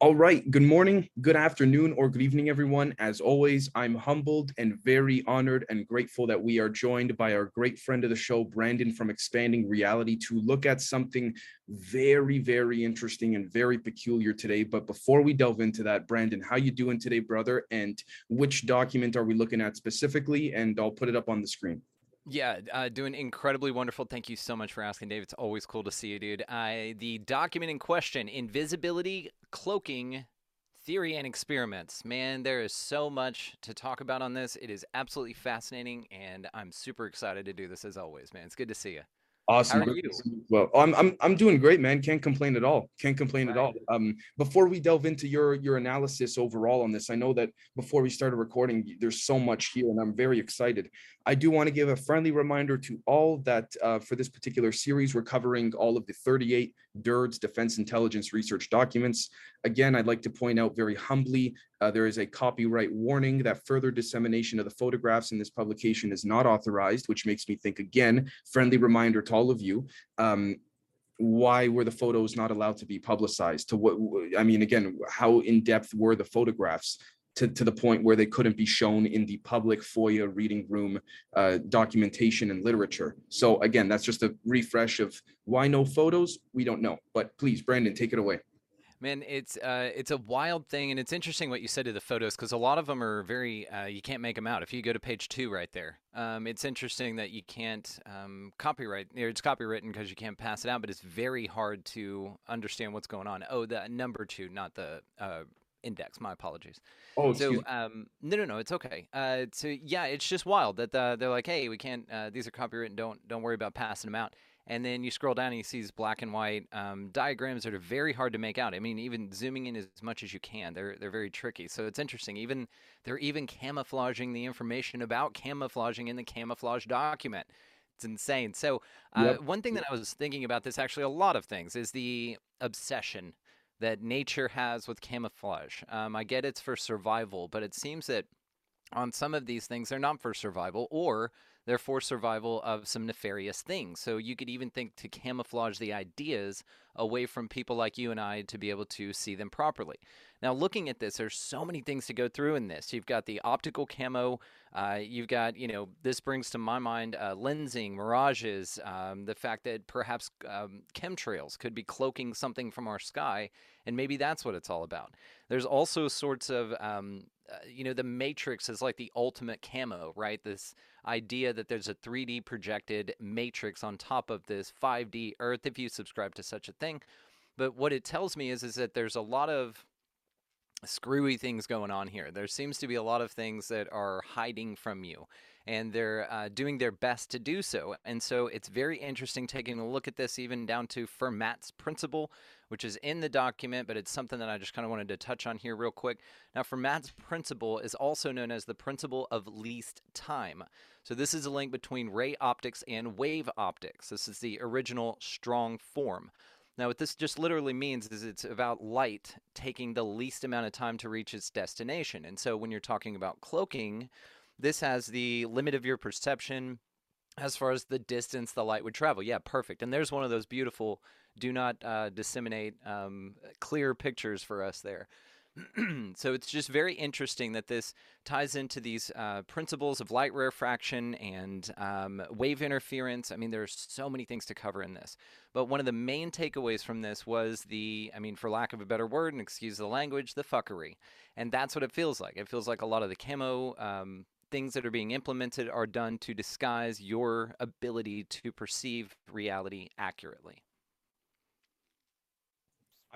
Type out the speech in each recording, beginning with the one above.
All right. Good morning, good afternoon, or good evening, everyone. As always, I'm humbled and very honored and grateful that we are joined by our great friend of the show, Brandon from Expanding Reality, to look at something very, very interesting and very peculiar today. But before we delve into that, Brandon, how you doing today, brother? And which document are we looking at specifically? And I'll put it up on the screen. Yeah, uh, doing incredibly wonderful. Thank you so much for asking, Dave. It's always cool to see you, dude. Uh, the document in question invisibility, cloaking, theory, and experiments. Man, there is so much to talk about on this. It is absolutely fascinating, and I'm super excited to do this as always, man. It's good to see you. Awesome. You? Well, I'm I'm I'm doing great, man. Can't complain at all. Can't complain right. at all. Um, before we delve into your your analysis overall on this, I know that before we started recording, there's so much here, and I'm very excited. I do want to give a friendly reminder to all that uh, for this particular series, we're covering all of the 38 DIRD's Defense Intelligence Research documents. Again, I'd like to point out very humbly, uh, there is a copyright warning that further dissemination of the photographs in this publication is not authorized, which makes me think again, friendly reminder to all of you. Um, why were the photos not allowed to be publicized to what i mean again how in depth were the photographs to, to the point where they couldn't be shown in the public FOIA reading room uh, documentation and literature. So again, that's just a refresh of why no photos. We don't know, but please, Brandon, take it away. Man, it's uh, it's a wild thing, and it's interesting what you said to the photos because a lot of them are very uh, you can't make them out. If you go to page two right there, um, it's interesting that you can't um, copyright. It's copywritten because you can't pass it out, but it's very hard to understand what's going on. Oh, the number two, not the uh, index. My apologies. Oh, so um, no, no, no, it's okay. Uh, so yeah, it's just wild that uh, they're like, hey, we can't. Uh, these are copywritten. Don't don't worry about passing them out and then you scroll down and you see these black and white um, diagrams that are very hard to make out. I mean, even zooming in as much as you can, they're they're very tricky. So it's interesting. Even they're even camouflaging the information about camouflaging in the camouflage document. It's insane. So uh, yep. one thing that I was thinking about this, actually, a lot of things, is the obsession that nature has with camouflage. Um, I get it's for survival, but it seems that on some of these things, they're not for survival, or they're for survival of some nefarious things. So you could even think to camouflage the ideas away from people like you and I to be able to see them properly. Now, looking at this, there's so many things to go through in this. You've got the optical camo. Uh, you've got, you know, this brings to my mind uh, lensing, mirages, um, the fact that perhaps um, chemtrails could be cloaking something from our sky, and maybe that's what it's all about. There's also sorts of um, uh, you know, the Matrix is like the ultimate camo, right? This idea that there's a 3D projected matrix on top of this 5D Earth, if you subscribe to such a thing. But what it tells me is, is that there's a lot of screwy things going on here. There seems to be a lot of things that are hiding from you, and they're uh, doing their best to do so. And so it's very interesting taking a look at this, even down to Fermat's principle, which is in the document, but it's something that I just kind of wanted to touch on here real quick. Now, Fermat's principle is also known as the principle of least time. So this is a link between ray optics and wave optics. This is the original strong form. Now, what this just literally means is it's about light taking the least amount of time to reach its destination. And so when you're talking about cloaking, this has the limit of your perception as far as the distance the light would travel. Yeah, perfect. And there's one of those beautiful do not uh, disseminate um, clear pictures for us there. so it's just very interesting that this ties into these uh, principles of light rarefaction and um, wave interference. I mean, there's so many things to cover in this. But one of the main takeaways from this was the, I mean, for lack of a better word, and excuse the language, the fuckery. And that's what it feels like. It feels like a lot of the camo um, things that are being implemented are done to disguise your ability to perceive reality accurately.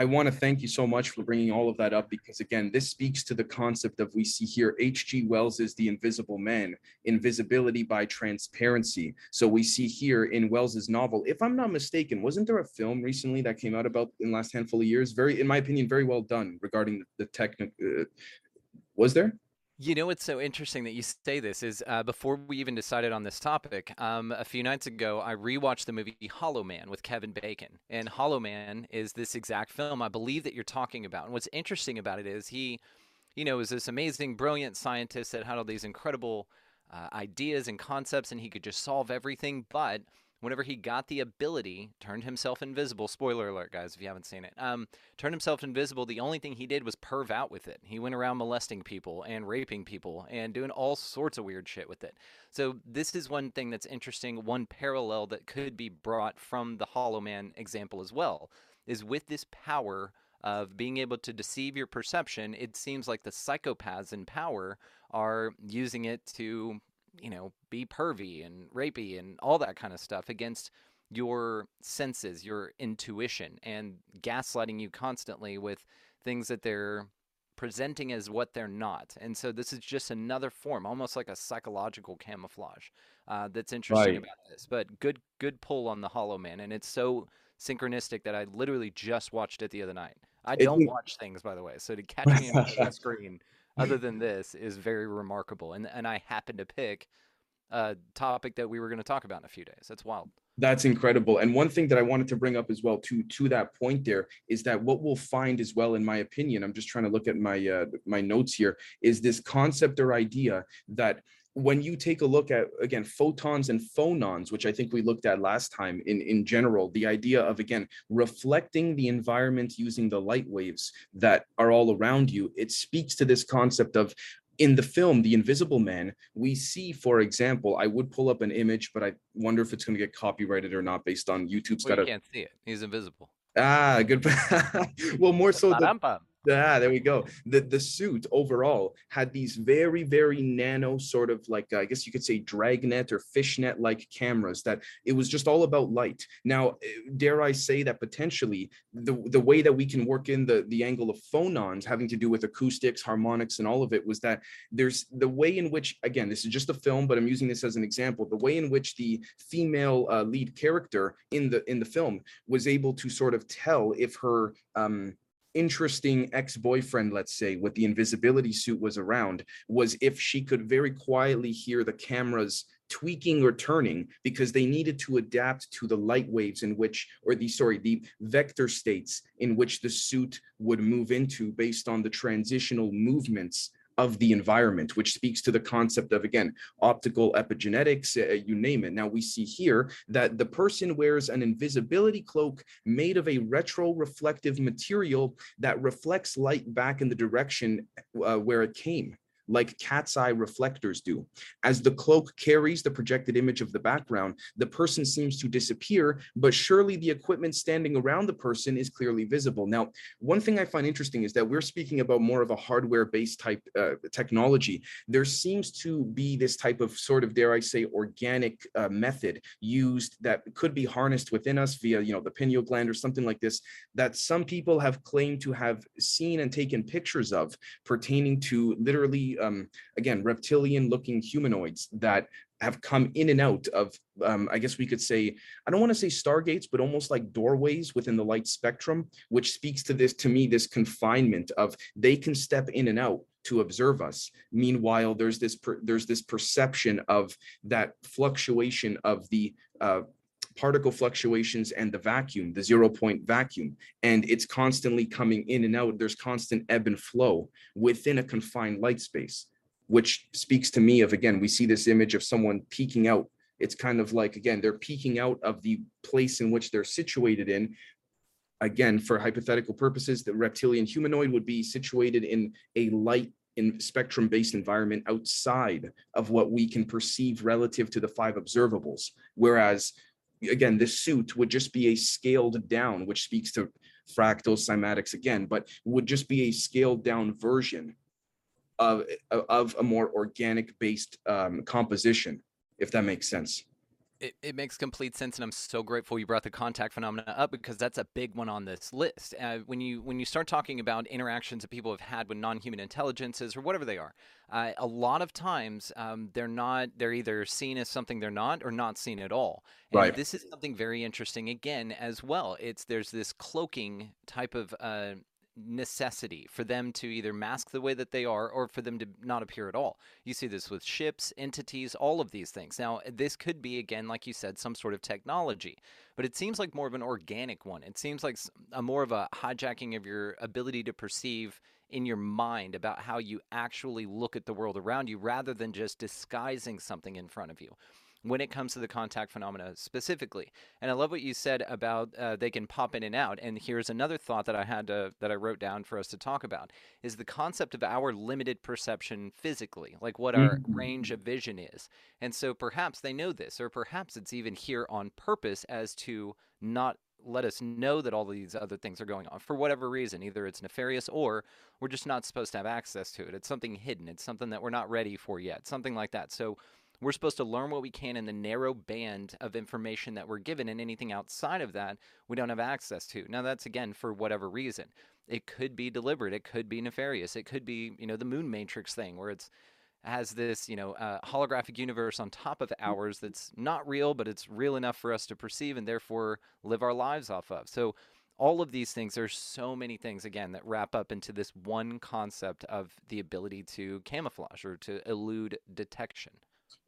I want to thank you so much for bringing all of that up because, again, this speaks to the concept of we see here H.G. Wells is the invisible man, invisibility by transparency. So we see here in Wells's novel, if I'm not mistaken, wasn't there a film recently that came out about in the last handful of years? Very, in my opinion, very well done regarding the technical. Uh, was there? You know what's so interesting that you say this is uh, before we even decided on this topic, um, a few nights ago, I rewatched the movie Hollow Man with Kevin Bacon. And Hollow Man is this exact film I believe that you're talking about. And what's interesting about it is he, you know, is this amazing, brilliant scientist that had all these incredible uh, ideas and concepts and he could just solve everything. But whenever he got the ability, turned himself invisible. Spoiler alert, guys, if you haven't seen it. Um, turned himself invisible. The only thing he did was perv out with it. He went around molesting people and raping people and doing all sorts of weird shit with it. So this is one thing that's interesting. One parallel that could be brought from the Hollow Man example as well is with this power of being able to deceive your perception. It seems like the psychopaths in power are using it to you know, be pervy and rapey and all that kind of stuff against your senses, your intuition, and gaslighting you constantly with things that they're presenting as what they're not. And so this is just another form, almost like a psychological camouflage. Uh, that's interesting right. about this. But good, good pull on the Hollow Man, and it's so synchronistic that I literally just watched it the other night. I don't watch things, by the way, so to catch me on the screen other than this is very remarkable. And and I happened to pick a topic that we were going to talk about in a few days. That's wild. That's incredible. And one thing that I wanted to bring up as well to to that point there is that what we'll find as well, in my opinion, I'm just trying to look at my uh, my notes here, is this concept or idea that when you take a look at again photons and phonons which i think we looked at last time in in general the idea of again reflecting the environment using the light waves that are all around you it speaks to this concept of in the film the invisible man we see for example i would pull up an image but i wonder if it's going to get copyrighted or not based on youtube's well, got you can't see it. He's invisible. Ah good well more so the, Ah, there we go. The the suit overall had these very very nano sort of like uh, I guess you could say dragnet or fishnet like cameras that it was just all about light. Now, eh, dare I say that potentially the the way that we can work in the the angle of phonons having to do with acoustics, harmonics, and all of it was that there's the way in which again this is just a film, but I'm using this as an example. The way in which the female uh, lead character in the in the film was able to sort of tell if her um interesting ex-boyfriend let's say with the invisibility suit was around was if she could very quietly hear the cameras tweaking or turning because they needed to adapt to the light waves in which or the sorry the vector states in which the suit would move into based on the transitional movements of the environment, which speaks to the concept of, again, optical epigenetics, uh, you name it. Now we see here that the person wears an invisibility cloak made of a retro-reflective material that reflects light back in the direction uh, where it came like cat's eye reflectors do. As the cloak carries the projected image of the background, the person seems to disappear, but surely the equipment standing around the person is clearly visible. Now, one thing I find interesting is that we're speaking about more of a hardware-based type uh, technology. There seems to be this type of sort of, dare I say, organic uh, method used that could be harnessed within us via, you know, the pineal gland or something like this, that some people have claimed to have seen and taken pictures of pertaining to literally um, again, reptilian looking humanoids that have come in and out of, um, I guess we could say, I don't want to say stargates, but almost like doorways within the light spectrum, which speaks to this, to me, this confinement of they can step in and out to observe us. Meanwhile, there's this per, there's this perception of that fluctuation of the uh, particle fluctuations and the vacuum, the zero point vacuum, and it's constantly coming in and out. There's constant ebb and flow within a confined light space, which speaks to me of, again, we see this image of someone peeking out. It's kind of like, again, they're peeking out of the place in which they're situated in. Again, for hypothetical purposes, the reptilian humanoid would be situated in a light in spectrum based environment outside of what we can perceive relative to the five observables. Whereas again, this suit would just be a scaled down, which speaks to fractal cymatics again, but would just be a scaled down version of, of a more organic based um, composition, if that makes sense it, it makes complete sense and i'm so grateful you brought the contact phenomena up because that's a big one on this list. Uh, when you when you start talking about interactions that people have had with non-human intelligences or whatever they are uh, a lot of times um, they're not they're either seen as something they're not or not seen at all. And right. this is something very interesting again as well. It's there's this cloaking type of uh, necessity for them to either mask the way that they are or for them to not appear at all. You see this with ships, entities, all of these things. Now, this could be, again, like you said, some sort of technology, but it seems like more of an organic one. It seems like a more of a hijacking of your ability to perceive in your mind about how you actually look at the world around you rather than just disguising something in front of you. When it comes to the contact phenomena specifically. And I love what you said about uh, they can pop in and out. And here's another thought that I had to, that I wrote down for us to talk about is the concept of our limited perception physically, like what our Mhm. range of vision is. And so perhaps they know this, or perhaps it's even here on purpose as to not let us know that all these other things are going on for whatever reason. Either it's nefarious or we're just not supposed to have access to it. It's something hidden. It's something that we're not ready for yet, something like that. So we're supposed to learn what we can in the narrow band of information that we're given, and anything outside of that, we don't have access to. Now, that's again for whatever reason. It could be deliberate. It could be nefarious. It could be, you know, the moon matrix thing where it's has this, you know, uh, holographic universe on top of ours that's not real, but it's real enough for us to perceive and therefore live our lives off of. So all of these things, there's so many things again that wrap up into this one concept of the ability to camouflage or to elude detection.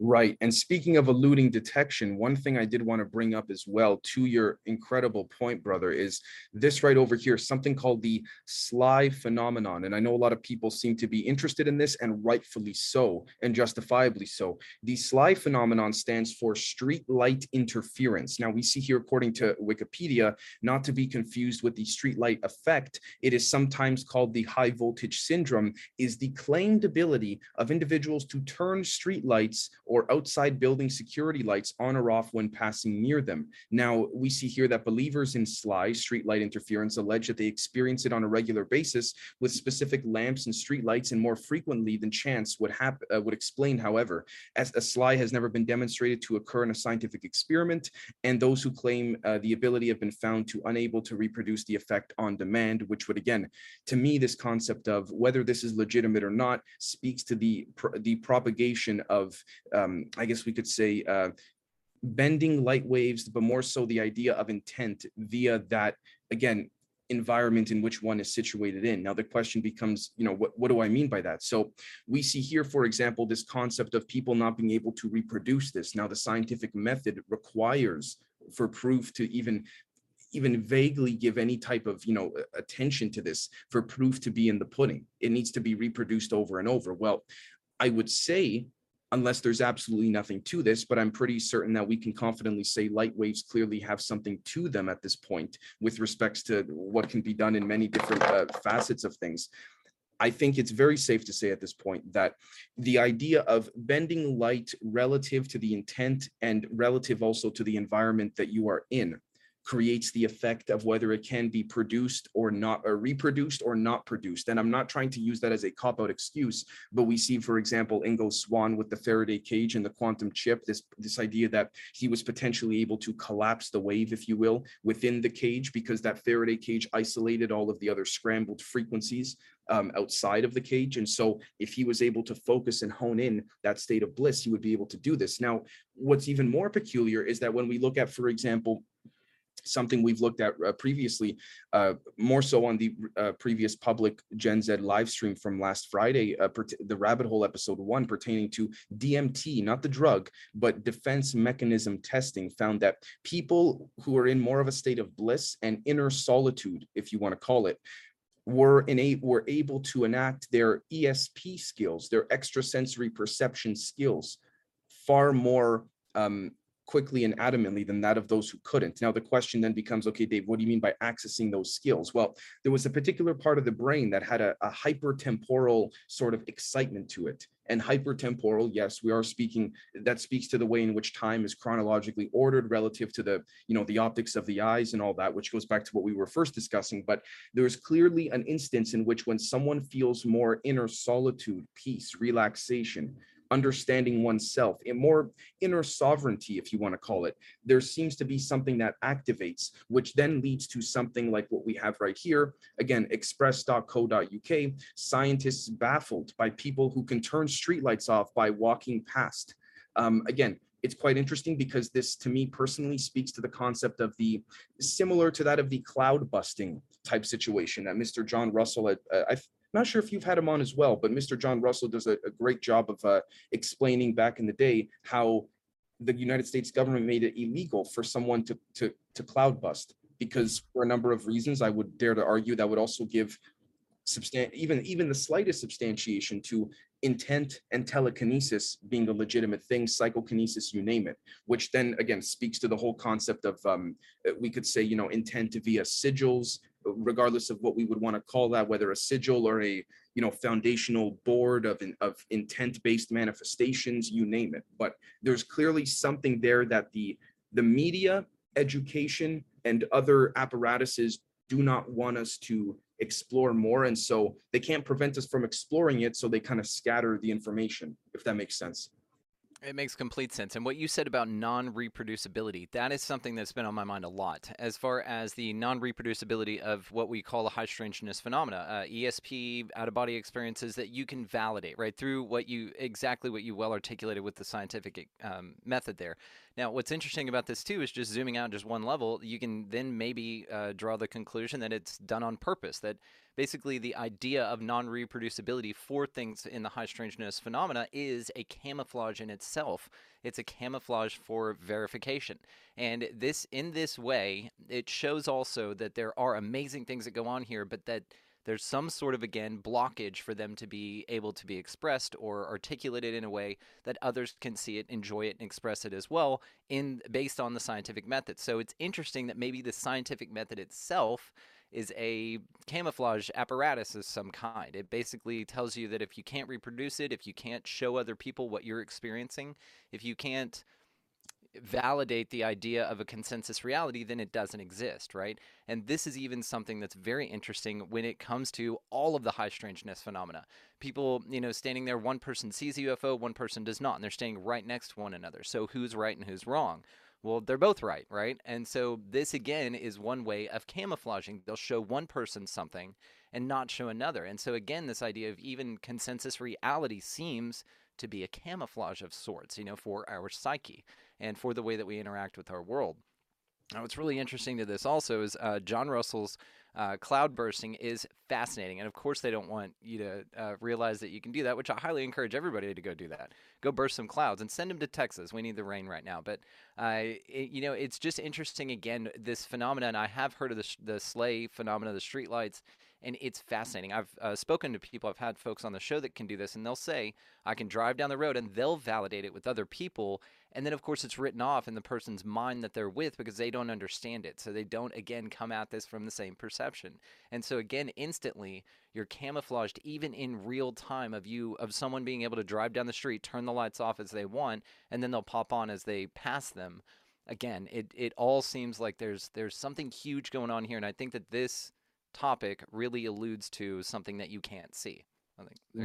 Right. And speaking of eluding detection, one thing I did want to bring up as well to your incredible point, brother, is this right over here, something called the sly phenomenon. And I know a lot of people seem to be interested in this and rightfully so, and justifiably so. The sly phenomenon stands for street light interference. Now, we see here, according to Wikipedia, not to be confused with the street light effect, it is sometimes called the high voltage syndrome, is the claimed ability of individuals to turn street lights outside building security lights on or off when passing near them. Now, we see here that believers in sly streetlight interference allege that they experience it on a regular basis with specific lamps and streetlights, and more frequently than chance would hap- uh, would explain. However, as a sly has never been demonstrated to occur in a scientific experiment, and those who claim uh, the ability have been found to unable to reproduce the effect on demand, which would again, to me, this concept of whether this is legitimate or not speaks to the pr- the propagation of um, I guess we could say, uh, bending light waves, but more so the idea of intent via that, again, environment in which one is situated in. Now, the question becomes, you know, what, what do I mean by that? So we see here, for example, this concept of people not being able to reproduce this. Now, the scientific method requires for proof to even even vaguely give any type of you know attention to this for proof to be in the pudding it needs to be reproduced over and over well i would say unless there's absolutely nothing to this, but I'm pretty certain that we can confidently say light waves clearly have something to them at this point with respects to what can be done in many different uh, facets of things. I think it's very safe to say at this point that the idea of bending light relative to the intent and relative also to the environment that you are in creates the effect of whether it can be produced or not, or reproduced or not produced. And I'm not trying to use that as a cop out excuse, but we see, for example, Ingo Swann with the Faraday cage and the quantum chip, this, this idea that he was potentially able to collapse the wave, if you will, within the cage because that Faraday cage isolated all of the other scrambled frequencies um, outside of the cage. And so if he was able to focus and hone in that state of bliss, he would be able to do this. Now, what's even more peculiar is that when we look at, for example, something we've looked at uh, previously, uh, more so on the uh, previous public Gen Z live stream from last Friday, uh, the rabbit hole episode one pertaining to DMT, not the drug, but defense mechanism testing found that people who are in more of a state of bliss and inner solitude, if you want to call it, were in a, were able to enact their ESP skills, their extrasensory perception skills, far more um, quickly and adamantly than that of those who couldn't. Now, the question then becomes okay, Dave, what do you mean by accessing those skills? Well, there was a particular part of the brain that had a, a hypertemporal sort of excitement to it. And hypertemporal, yes, we are speaking, that speaks to the way in which time is chronologically ordered relative to the, you know, the optics of the eyes and all that, which goes back to what we were first discussing. But there's clearly an instance in which when someone feels more inner solitude, peace, relaxation, understanding oneself, a more inner sovereignty, if you want to call it, there seems to be something that activates, which then leads to something like what we have right here. Again, express.co.uk, scientists baffled by people who can turn streetlights off by walking past. Um, again, it's quite interesting because this to me personally speaks to the concept of the similar to that of the cloud busting type situation that Mr. John Russell had, uh, I not sure if you've had him on as well, but Mr. John Russell does a, a great job of uh, explaining back in the day how the United States government made it illegal for someone to to to cloud bust because for a number of reasons, I would dare to argue that would also give substan even even the slightest substantiation to intent and telekinesis being a legitimate thing, psychokinesis, you name it, which then again speaks to the whole concept of um, we could say, you know, intent via sigils, regardless of what we would want to call that, whether a sigil or a you know foundational board of of intent-based manifestations, you name it. But there's clearly something there that the the media, education, and other apparatuses do not want us to explore more. And so they can't prevent us from exploring it. So they kind of scatter the information, if that makes sense. It makes complete sense. And what you said about non reproducibility, that is something that's been on my mind a lot as far as the non reproducibility of what we call a high strangeness phenomena, uh, ESP, out of body experiences that you can validate, right? Through what you exactly what you well articulated with the scientific um, method there. Now, what's interesting about this too is just zooming out just one level, you can then maybe uh, draw the conclusion that it's done on purpose, that basically the idea of non-reproducibility for things in the high strangeness phenomena is a camouflage in itself. It's a camouflage for verification. And this in this way it shows also that there are amazing things that go on here but that there's some sort of again blockage for them to be able to be expressed or articulated in a way that others can see it enjoy it and express it as well in based on the scientific method so it's interesting that maybe the scientific method itself is a camouflage apparatus of some kind. It basically tells you that if you can't reproduce it, if you can't show other people what you're experiencing, if you can't validate the idea of a consensus reality, then it doesn't exist, right? And this is even something that's very interesting when it comes to all of the high strangeness phenomena. People, you know, standing there, one person sees a UFO, one person does not, and they're standing right next to one another. So who's right and who's wrong? Well, they're both right, right? And so this again is one way of camouflaging. They'll show one person something and not show another. And so again, this idea of even consensus reality seems to be a camouflage of sorts, you know, for our psyche and for the way that we interact with our world. Now, what's really interesting to this also is uh, John Russell's uh, cloud bursting is fascinating. And of course, they don't want you to uh, realize that you can do that, which I highly encourage everybody to go do that. Go burst some clouds and send them to Texas. We need the rain right now. But, uh, it, you know, it's just interesting, again, this phenomenon. And I have heard of the, the sleigh phenomenon, the streetlights, and it's fascinating. I've uh, spoken to people, I've had folks on the show that can do this, and they'll say, I can drive down the road, and they'll validate it with other people. And then, of course, it's written off in the person's mind that they're with because they don't understand it. So they don't, again, come at this from the same perception. And so, again, instantly, you're camouflaged even in real time of you, of someone being able to drive down the street, turn the lights off as they want, and then they'll pop on as they pass them. Again, it, it all seems like there's there's something huge going on here, and I think that this topic really alludes to something that you can't see.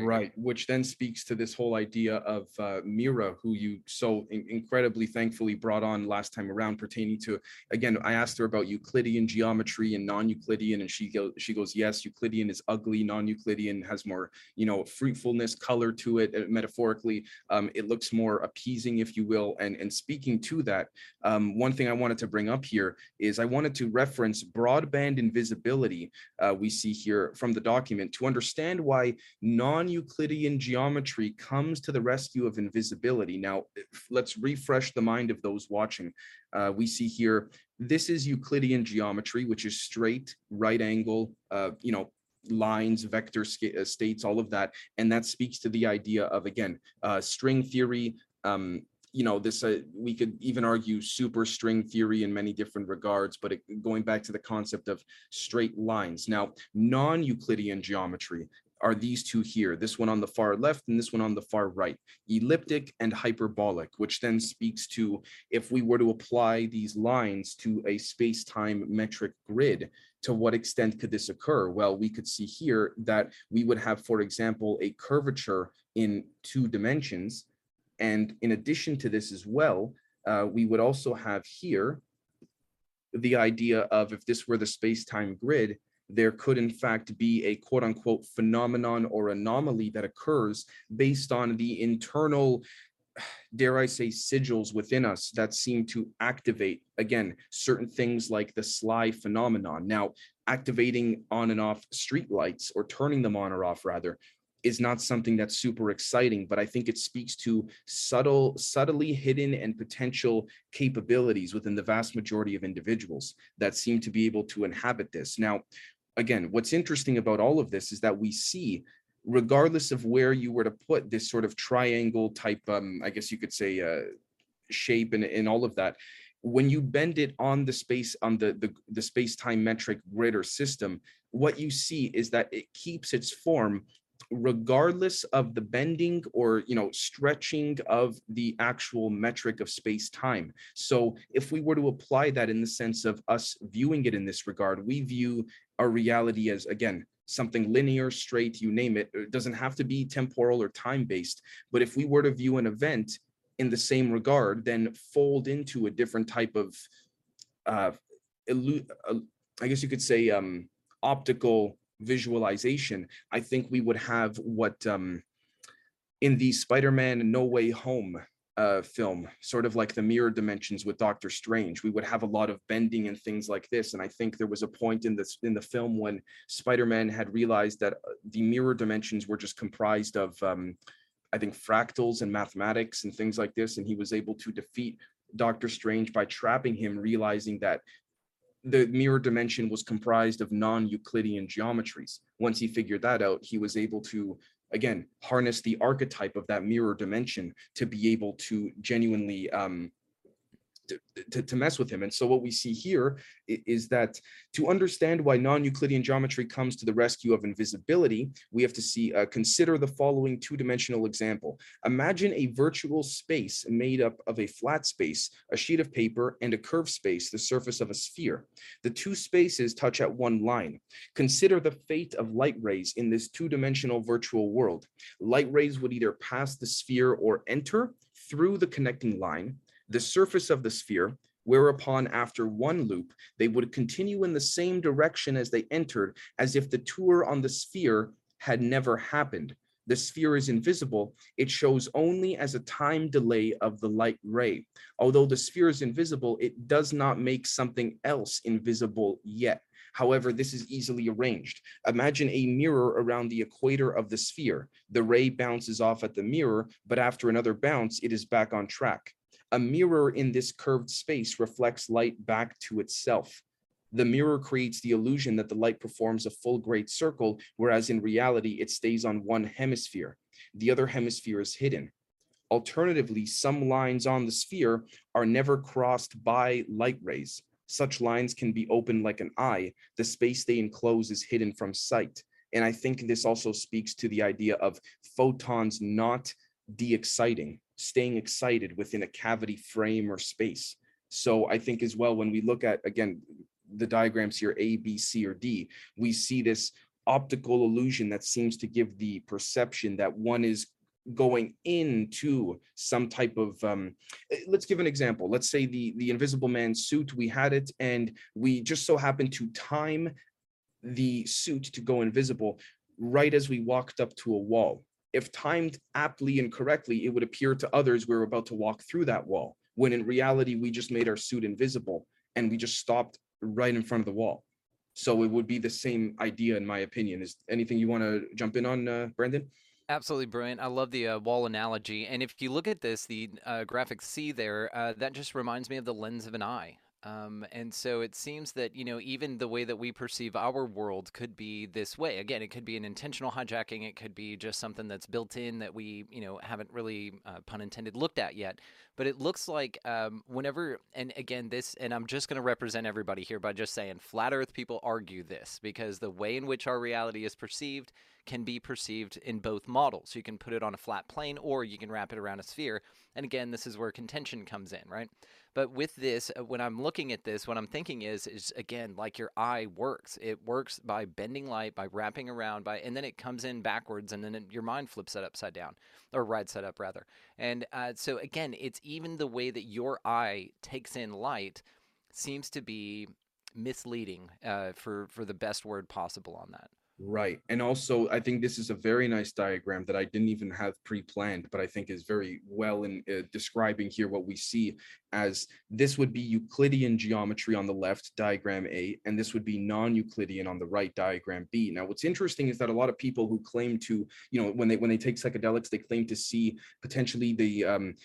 Right, which then speaks to this whole idea of uh, Mira, who you so in- incredibly thankfully brought on last time around, pertaining to again. I asked her about Euclidean geometry and non-Euclidean, and she goes, she goes, yes, Euclidean is ugly, non-Euclidean has more, you know, fruitfulness, color to it. Uh, metaphorically, um, it looks more appeasing, if you will. And and speaking to that, um, one thing I wanted to bring up here is I wanted to reference broadband invisibility. Uh, we see here from the document to understand why non-Euclidean geometry comes to the rescue of invisibility. Now, let's refresh the mind of those watching. Uh, we see here, this is Euclidean geometry, which is straight, right angle, uh, you know, lines, vector uh, states, all of that. And that speaks to the idea of, again, uh, string theory, um, you know this uh, we could even argue superstring theory in many different regards but it, going back to the concept of straight lines now non-euclidean geometry are these two here, this one on the far left and this one on the far right, elliptic and hyperbolic, which then speaks to if we were to apply these lines to a space-time metric grid, to what extent could this occur? Well, we could see here that we would have, for example, a curvature in two dimensions. And in addition to this as well, uh, we would also have here the idea of if this were the space-time grid, there could in fact be a quote unquote phenomenon or anomaly that occurs based on the internal dare I say, sigils within us that seem to activate, again, certain things like the sly phenomenon. Now, activating on and off street lights or turning them on or off, rather, is not something that's super exciting, but I think it speaks to subtle, subtly hidden and potential capabilities within the vast majority of individuals that seem to be able to inhabit this. Now, again, what's interesting about all of this is that we see regardless of where you were to put this sort of triangle type, um, I guess you could say, uh, shape and, and all of that, when you bend it on the space on the, the the space-time metric grid or system what you see is that it keeps its form regardless of the bending or you know stretching of the actual metric of space time so if we were to apply that in the sense of us viewing it in this regard we view our reality as again something linear straight you name it. It doesn't have to be temporal or time based but if we were to view an event in the same regard then fold into a different type of uh, uh i guess you could say um optical visualization, I think we would have what um, in the Spider-Man No Way Home uh, film, sort of like the mirror dimensions with Doctor Strange, we would have a lot of bending and things like this. And I think there was a point in this in the film when Spider-Man had realized that uh, the mirror dimensions were just comprised of, um, I think, fractals and mathematics and things like this, and he was able to defeat Doctor Strange by trapping him, realizing that the mirror dimension was comprised of non-Euclidean geometries. Once he figured that out, he was able to, again, harness the archetype of that mirror dimension to be able to genuinely um, to, to, mess with him. And so what we see here is that to understand why non-Euclidean geometry comes to the rescue of invisibility, we have to see uh, consider the following two-dimensional example. Imagine a virtual space made up of a flat space, a sheet of paper, and a curved space, the surface of a sphere. The two spaces touch at one line. Consider the fate of light rays in this two-dimensional virtual world. Light rays would either pass the sphere or enter through the connecting line, the surface of the sphere, whereupon after one loop, they would continue in the same direction as they entered, as if the tour on the sphere had never happened. The sphere is invisible. It shows only as a time delay of the light ray. Although the sphere is invisible, it does not make something else invisible yet. However, this is easily arranged. Imagine a mirror around the equator of the sphere. The ray bounces off at the mirror, but after another bounce, it is back on track. A mirror in this curved space reflects light back to itself. The mirror creates the illusion that the light performs a full great circle, whereas in reality, it stays on one hemisphere. The other hemisphere is hidden. Alternatively, some lines on the sphere are never crossed by light rays. Such lines can be opened like an eye. The space they enclose is hidden from sight. And I think this also speaks to the idea of photons not de-exciting staying excited within a cavity frame or space. So I think as well, when we look at, again, the diagrams here, A, B, C, or D, we see this optical illusion that seems to give the perception that one is going into some type of um, eh, let's give an example let's say the the invisible man suit we had it and we just so happened to time the suit to go invisible right as we walked up to a wall if timed aptly and correctly, it would appear to others we are about to walk through that wall, when in reality, we just made our suit invisible and we just stopped right in front of the wall. So it would be the same idea, in my opinion. Is anything you want to jump in on, uh, Brandon? Absolutely brilliant. I love the uh, wall analogy. And if you look at this, the uh, graphic C there, uh, that just reminds me of the lens of an eye. Um, and so it seems that, you know, even the way that we perceive our world could be this way. Again, it could be an intentional hijacking. It could be just something that's built in that we, you know, haven't really, uh, pun intended, looked at yet. But it looks like um, whenever, and again, this, and I'm just going to represent everybody here by just saying flat earth people argue this because the way in which our reality is perceived can be perceived in both models. You can put it on a flat plane or you can wrap it around a sphere. And again, this is where contention comes in, right? But with this, uh, when I'm looking at this, what I'm thinking is, is again, like your eye works. It works by bending light, by wrapping around, by, and then it comes in backwards, and then it, your mind flips it upside down, or right side up rather. And uh, so again, it's even the way that your eye takes in light seems to be misleading uh, for for the best word possible on that. Right. And also, I think this is a very nice diagram that I didn't even have pre-planned, but I think is very well in uh, describing here what we see as this would be Euclidean geometry on the left, diagram A, and this would be non-Euclidean on the right, diagram B. Now, what's interesting is that a lot of people who claim to, you know, when they when they take psychedelics, they claim to see potentially the um,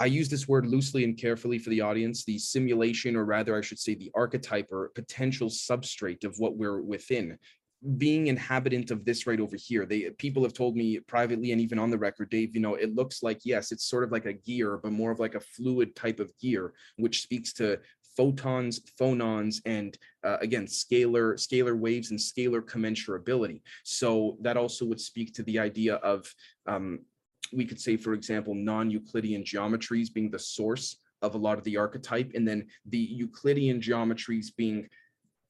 I use this word loosely and carefully for the audience, the simulation, or rather, I should say, the archetype or potential substrate of what we're within being inhabitant of this right over here. They people have told me privately and even on the record dave you know it looks like yes it's sort of like a gear but more of like a fluid type of gear which speaks to photons phonons and uh, again scalar scalar waves and scalar commensurability. So that also would speak to the idea of um, we could say for example non-euclidean geometries being the source of a lot of the archetype and then the euclidean geometries being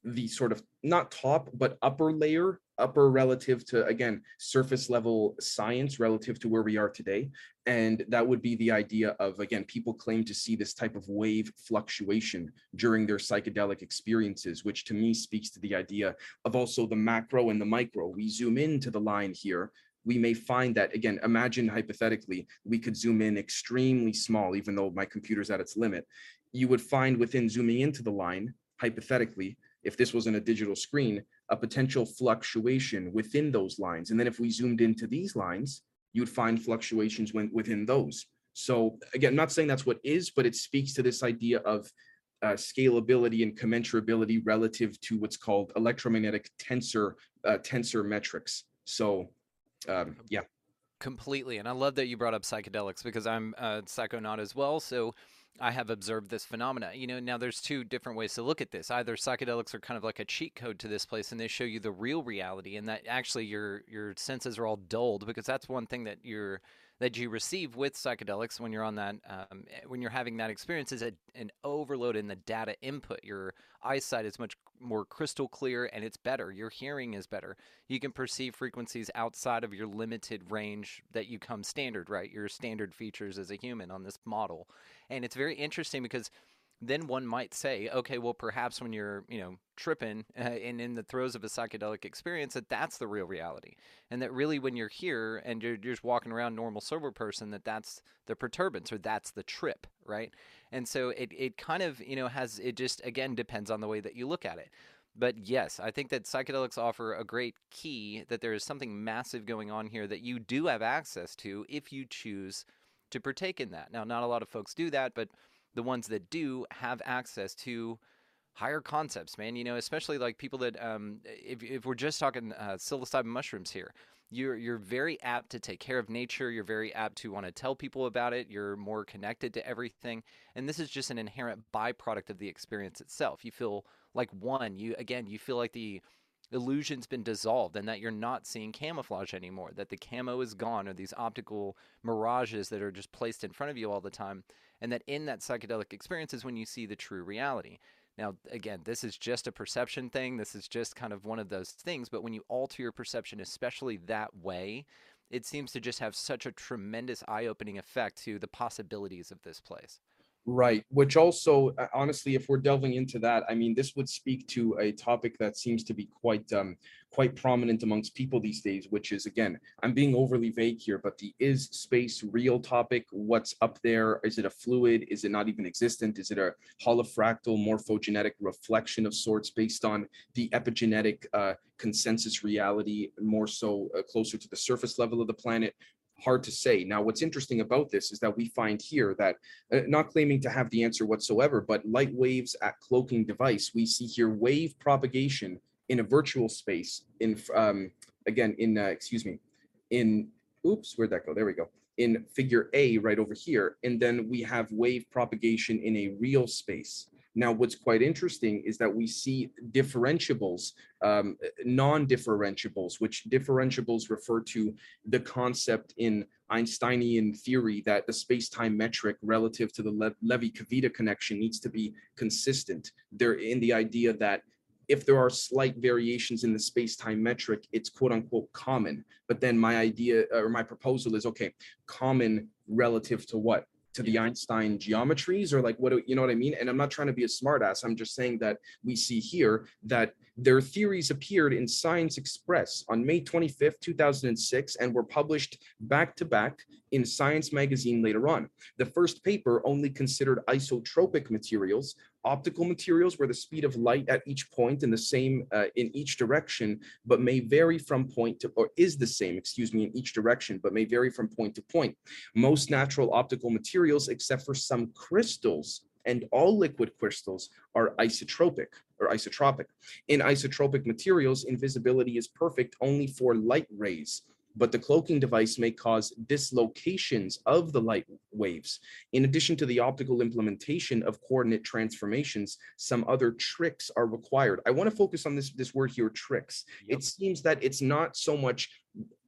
the sort of not top but upper layer upper relative to again surface level science relative to where we are today. And that would be the idea of again people claim to see this type of wave fluctuation during their psychedelic experiences which to me speaks to the idea of also the macro and the micro. We zoom into the line here. We may find that again imagine hypothetically we could zoom in extremely small even though my computer's at its limit. You would find within zooming into the line hypothetically if this wasn't a digital screen, a potential fluctuation within those lines. And then if we zoomed into these lines, you'd find fluctuations when, within those. So again, I'm not saying that's what is, but it speaks to this idea of uh, scalability and commensurability relative to what's called electromagnetic tensor uh, tensor metrics. So um, yeah. Completely. And I love that you brought up psychedelics because I'm a psychonaut as well. So I have observed this phenomena. You know, now there's two different ways to look at this. Either psychedelics are kind of like a cheat code to this place and they show you the real reality and that actually your your senses are all dulled because that's one thing that you're that you receive with psychedelics when you're on that um, eh, when you're having that experience is a, an overload in the data input. Your eyesight is much more crystal clear and it's better. Your hearing is better. You can perceive frequencies outside of your limited range that you come standard right? Your standard features as a human on this model. And it's very interesting because then one might say, okay, well, perhaps when you're, you know, tripping uh, and in the throes of a psychedelic experience, that that's the real reality, and that really when you're here and you're, you're just walking around normal sober person, that that's the perturbance or that's the trip, right? And so it it kind of you know has it just again depends on the way that you look at it. But yes, I think that psychedelics offer a great key that there is something massive going on here that you do have access to if you choose to partake in that. Now, not a lot of folks do that, but the ones that do have access to higher concepts, man. You know, especially like people that, um, if, if we're just talking uh, psilocybin mushrooms here, you're you're very apt to take care of nature. You're very apt to want to tell people about it. You're more connected to everything, and this is just an inherent byproduct of the experience itself. You feel like one. You again, you feel like the illusion's been dissolved and that you're not seeing camouflage anymore that the camo is gone or these optical mirages that are just placed in front of you all the time and that in that psychedelic experience is when you see the true reality. Now, again, this is just a perception thing. This is just kind of one of those things. But when you alter your perception, especially that way, it seems to just have such a tremendous eye opening effect to the possibilities of this place. Right, which also, uh, honestly, if we're delving into that, I mean, this would speak to a topic that seems to be quite um, quite prominent amongst people these days, which is again, I'm being overly vague here, but the is space real topic? What's up there? Is it a fluid? Is it not even existent? Is it a holofractal morphogenetic reflection of sorts based on the epigenetic uh, consensus reality, more so uh, closer to the surface level of the planet? Hard to say. Now, what's interesting about this is that we find here that, uh, not claiming to have the answer whatsoever, but light waves at cloaking device, we see here wave propagation in a virtual space in, um, again, in, uh, excuse me, in, oops, where'd that go? There we go. In figure A right over here. And then we have wave propagation in a real space. Now, what's quite interesting is that we see differentiables, um, non-differentiables, which differentiables refer to the concept in Einsteinian theory that the space-time metric relative to the Le Levi-Civita connection needs to be consistent. They're in the idea that if there are slight variations in the space-time metric, it's quote unquote common. But then my idea or my proposal is okay, common relative to what? To the Einstein geometries or like what do you know what I mean? And I'm not trying to be a smartass. I'm just saying that we see here that their theories appeared in Science Express on May 25th, 2006, and were published back to back in Science magazine later on. The first paper only considered isotropic materials, optical materials where the speed of light at each point in the same uh, in each direction, but may vary from point to, or is the same, excuse me, in each direction, but may vary from point to point. Most natural optical materials, except for some crystals, and all liquid crystals are isotropic or isotropic. In isotropic materials, invisibility is perfect only for light rays but the cloaking device may cause dislocations of the light waves. In addition to the optical implementation of coordinate transformations, some other tricks are required. I want to focus on this, this word here, tricks. Yep. It seems that it's not so much,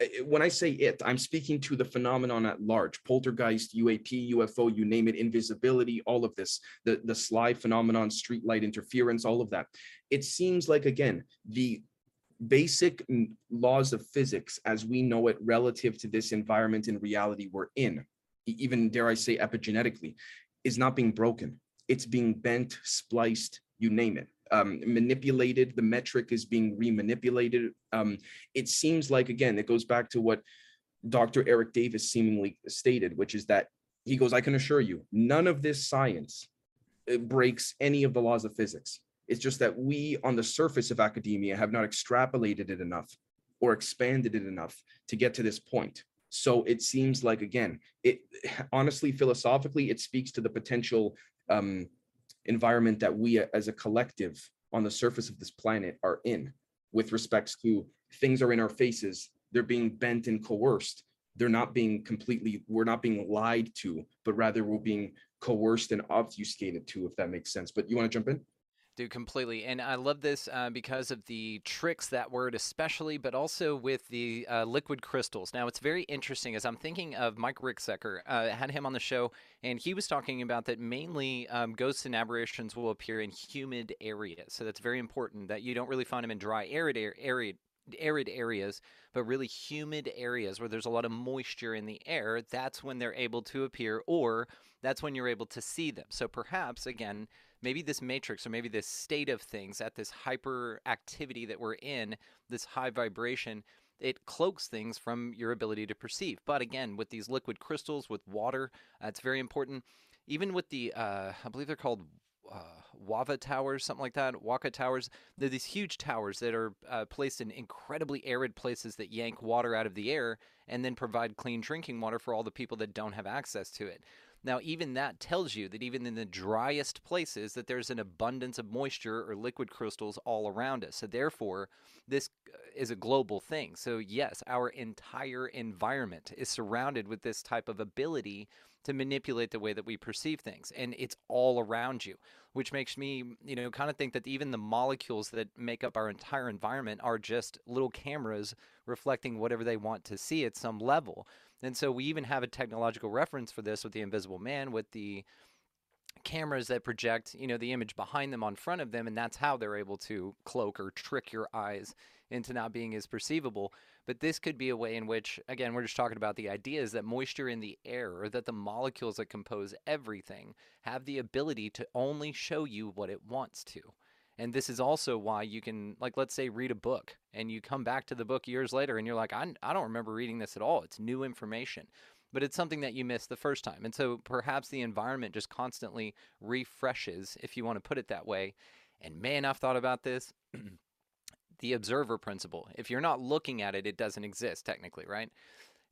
eh, eh, when I say it, I'm speaking to the phenomenon at large, poltergeist, UAP, UFO, you name it, invisibility, all of this, the, the sly phenomenon, street light interference, all of that. It seems like, again, the basic laws of physics as we know it relative to this environment and reality we're in, even dare I say epigenetically, is not being broken. It's being bent, spliced, you name it. Um, manipulated, the metric is being remanipulated. Um, it seems like, again, it goes back to what Dr. Eric Davis seemingly stated, which is that he goes, I can assure you, none of this science uh, breaks any of the laws of physics. It's just that we on the surface of academia have not extrapolated it enough or expanded it enough to get to this point. So it seems like again, it honestly philosophically it speaks to the potential um, environment that we as a collective on the surface of this planet are in with respects to things are in our faces they're being bent and coerced. They're not being completely we're not being lied to but rather we're being coerced and obfuscated to if that makes sense. But you want to jump in do completely. And I love this uh, because of the tricks, that word especially, but also with the uh, liquid crystals. Now, it's very interesting as I'm thinking of Mike Ricksecker. Uh, had him on the show, and he was talking about that mainly um, ghosts and aberrations will appear in humid areas. So that's very important that you don't really find them in dry, arid, arid, arid areas, but really humid areas where there's a lot of moisture in the air. That's when they're able to appear, or that's when you're able to see them. So perhaps, again, maybe this matrix or maybe this state of things at this hyper activity that we're in, this high vibration, it cloaks things from your ability to perceive. But again, with these liquid crystals, with water, uh, it's very important. Even with the, uh, I believe they're called uh, Wava towers, something like that, Waka towers. They're these huge towers that are uh, placed in incredibly arid places that yank water out of the air and then provide clean drinking water for all the people that don't have access to it. Now, even that tells you that even in the driest places that there's an abundance of moisture or liquid crystals all around us. So therefore, this uh, is a global thing. So yes, our entire environment is surrounded with this type of ability to manipulate the way that we perceive things and it's all around you which makes me you know kind of think that even the molecules that make up our entire environment are just little cameras reflecting whatever they want to see at some level and so we even have a technological reference for this with the Invisible Man, with the cameras that project, you know, the image behind them on front of them, and that's how they're able to cloak or trick your eyes into not being as perceivable. But this could be a way in which, again, we're just talking about the ideas that moisture in the air or that the molecules that compose everything have the ability to only show you what it wants to. And this is also why you can, like, let's say, read a book and you come back to the book years later and you're like, I, I don't remember reading this at all. It's new information. But it's something that you missed the first time. And so perhaps the environment just constantly refreshes, if you want to put it that way. And man, I've thought about this. the observer principle. If you're not looking at it, it doesn't exist technically, right?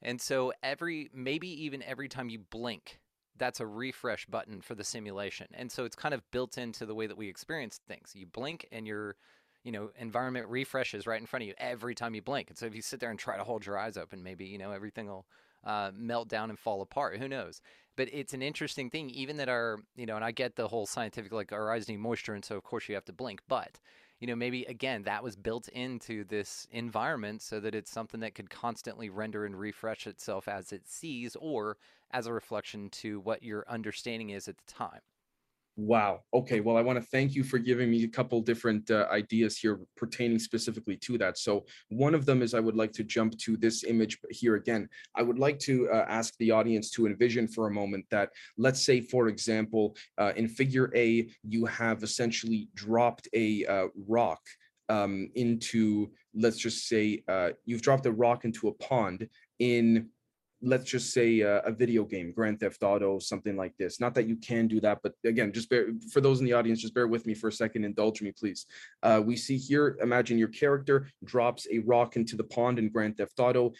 And so every, maybe even every time you blink, that's a refresh button for the simulation. And so it's kind of built into the way that we experience things. You blink and your you know environment refreshes right in front of you every time you blink. And so if you sit there and try to hold your eyes open, maybe you know everything will uh, melt down and fall apart. Who knows? But it's an interesting thing, even that our you know, and I get the whole scientific like our eyes need moisture, and so of course you have to blink. But you know, maybe again that was built into this environment so that it's something that could constantly render and refresh itself as it sees or as a reflection to what your understanding is at the time. Wow. Okay. Well, I want to thank you for giving me a couple different uh, ideas here pertaining specifically to that. So, one of them is I would like to jump to this image here again. I would like to uh, ask the audience to envision for a moment that, let's say, for example, uh, in figure A, you have essentially dropped a uh, rock um, into, let's just say, uh, you've dropped a rock into a pond in let's just say a, a, video game, Grand Theft Auto, something like this. Not that you can do that, but again, just bear for those in the audience, just bear with me for a second. Indulge me, please. Uh, we see here, imagine your character drops a rock into the pond in Grand Theft Auto.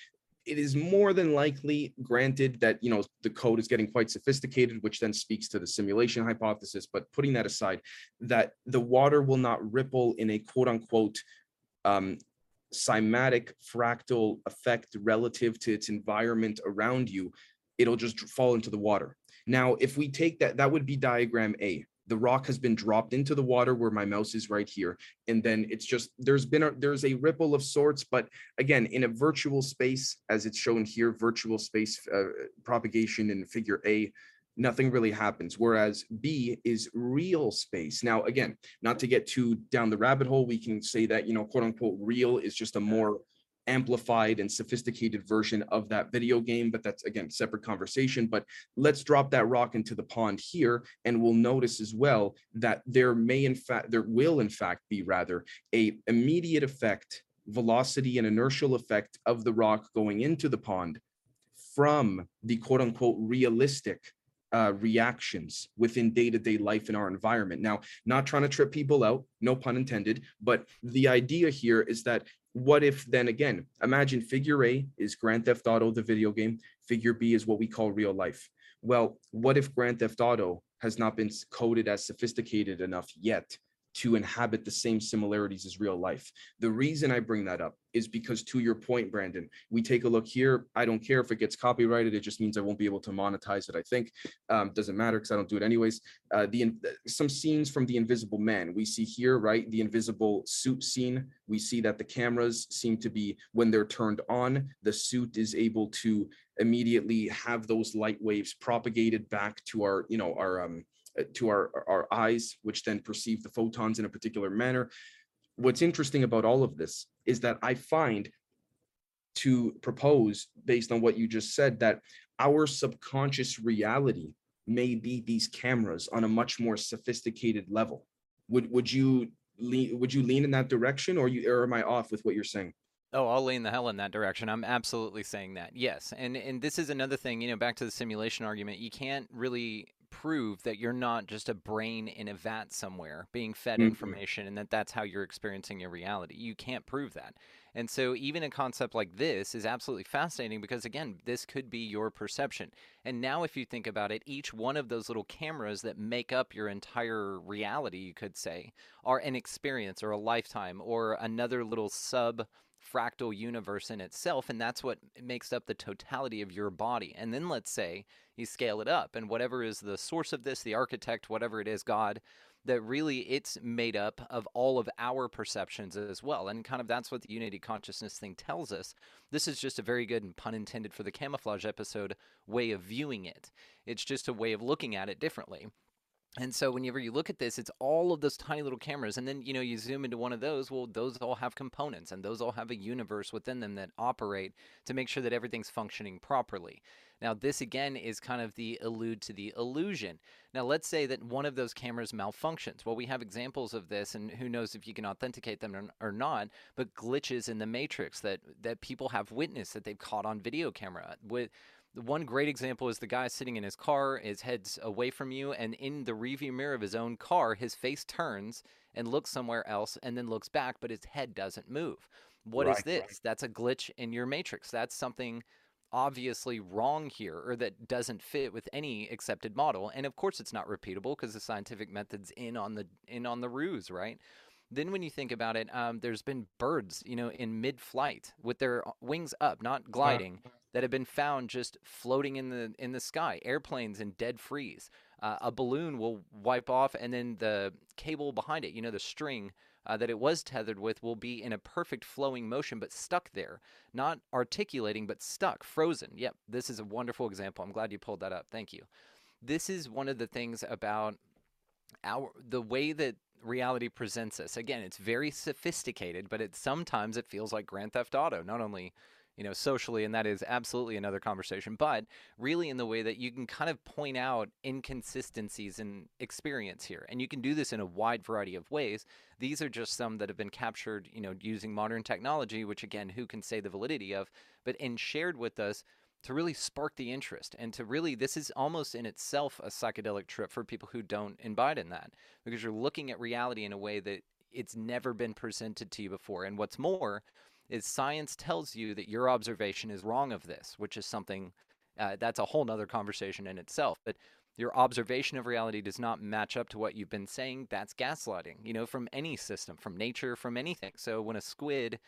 it is more than likely granted that you know the code is getting quite sophisticated which then speaks to the simulation hypothesis but putting that aside that the water will not ripple in a quote unquote um, cymatic fractal effect relative to its environment around you it'll just fall into the water. Now if we take that that would be diagram a. The rock has been dropped into the water where my mouse is right here and then it's just there's been a there's a ripple of sorts but again in a virtual space as it's shown here virtual space uh, propagation in figure a nothing really happens whereas b is real space now again not to get too down the rabbit hole we can say that you know quote unquote real is just a more amplified and sophisticated version of that video game, but that's again separate conversation. But let's drop that rock into the pond here, and we'll notice as well that there may in fact there will in fact be rather a immediate effect, velocity and inertial effect of the rock going into the pond from the quote unquote realistic uh, reactions within day-to-day life in our environment. Now, not trying to trip people out, no pun intended, but the idea here is that what if then again, imagine figure A is Grand Theft Auto, the video game, figure B is what we call real life. Well, what if Grand Theft Auto has not been coded as sophisticated enough yet to inhabit the same similarities as real life. The reason I bring that up is because to your point, Brandon, we take a look here. I don't care if it gets copyrighted. It just means I won't be able to monetize it. I think um, doesn't matter because I don't do it anyways. Uh, the some scenes from the Invisible Man we see here, right? The invisible suit scene. We see that the cameras seem to be when they're turned on, the suit is able to immediately have those light waves propagated back to our, you know, our um, uh, Uh, to our, our eyes, which then perceive the photons in a particular manner. What's interesting about all of this is that I find to propose, based on what you just said, that our subconscious reality may be these cameras on a much more sophisticated level. Would would you lean would you lean in that direction or you or am I off with what you're saying? Oh, I'll lean the hell in that direction. I'm absolutely saying that. Yes. And and this is another thing, you know, back to the simulation argument. You can't really prove that you're not just a brain in a vat somewhere being fed mm-hmm. information and that that's how you're experiencing your reality. You can't prove that. And so, even a concept like this is absolutely fascinating because, again, this could be your perception. And now, if you think about it, each one of those little cameras that make up your entire reality, you could say, are an experience or a lifetime or another little sub fractal universe in itself. And that's what makes up the totality of your body. And then let's say you scale it up, and whatever is the source of this, the architect, whatever it is, God, that really it's made up of all of our perceptions as well. And kind of that's what the unity consciousness thing tells us. This is just a very good and pun intended for the camouflage episode way of viewing it. It's just a way of looking at it differently. And so whenever you look at this, it's all of those tiny little cameras. And then, you know, you zoom into one of those, well, those all have components and those all have a universe within them that operate to make sure that everything's functioning properly. Now, this again is kind of the allude to the illusion. Now, let's say that one of those cameras malfunctions. Well, we have examples of this, and who knows if you can authenticate them or, not, but glitches in the matrix that, that people have witnessed that they've caught on video camera. With one great example is the guy sitting in his car, his head's away from you, and in the rearview mirror of his own car, his face turns and looks somewhere else and then looks back, but his head doesn't move. What right, is this? Right. That's a glitch in your matrix. That's something obviously wrong here or that doesn't fit with any accepted model and of course it's not repeatable because the scientific method's in on the in on the ruse right then when you think about it um, there's been birds you know in mid-flight with their uh, wings up not gliding that have been found just floating in the in the sky airplanes in dead freeze uh, a balloon will wipe off and then the cable behind it you know the string uh, that it was tethered with will be in a perfect flowing motion, but stuck there, not articulating, but stuck, frozen. Yep, this is a wonderful example. I'm glad you pulled that up. Thank you. This is one of the things about our the way that reality presents us. Again, it's very sophisticated, but it sometimes it feels like Grand Theft Auto. Not only you know, socially, and that is absolutely another conversation, but really in the way that you can kind of point out inconsistencies in experience here. And you can do this in a wide variety of ways. These are just some that have been captured, you know, using modern technology, which again, who can say the validity of, but and shared with us to really spark the interest and to really this is almost in itself a psychedelic trip for people who don't imbibe in that because you're looking at reality in a way that it's never been presented to you before and what's more is science tells you that your observation is wrong of this, which is something uh, that's a whole nother conversation in itself. But your observation of reality does not match up to what you've been saying. That's gaslighting, you know, from any system, from nature, from anything. So when a squid,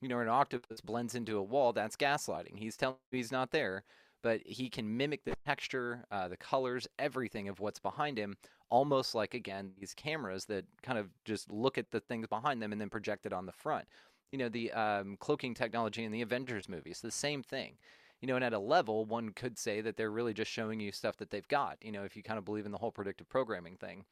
you know, an octopus blends into a wall, that's gaslighting. He's telling you he's not there, but he can mimic the texture, uh, the colors, everything of what's behind him, almost like, again, these cameras that kind of just look at the things behind them and then project it on the front. You know, the um, cloaking technology in the Avengers movies, the same thing you know, and at a level, one could say that they're really just showing you stuff that they've got, you know, if you kind of believe in the whole predictive programming thing.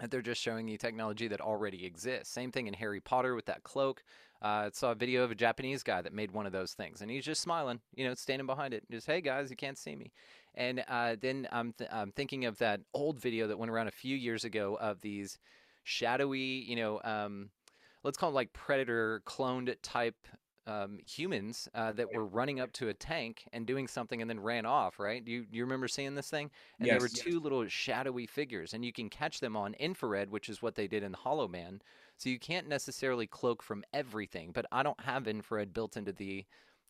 That they're just showing you technology that already exists. Same thing in Harry Potter with that cloak. Uh, I saw a video of a Japanese guy that made one of those things, and he's just smiling, you know, standing behind it, just hey guys, you can't see me. And uh, then I'm th- I'm thinking of that old video that went around a few years ago of these shadowy, you know, um, let's call them like predator cloned type um, humans uh, that were running up to a tank and doing something and then ran off, right? Do you, you remember seeing this thing? And yes, there were yes. two little shadowy figures, and you can catch them on infrared, which is what they did in Hollow Man. So you can't necessarily cloak from everything, but I don't have infrared built into the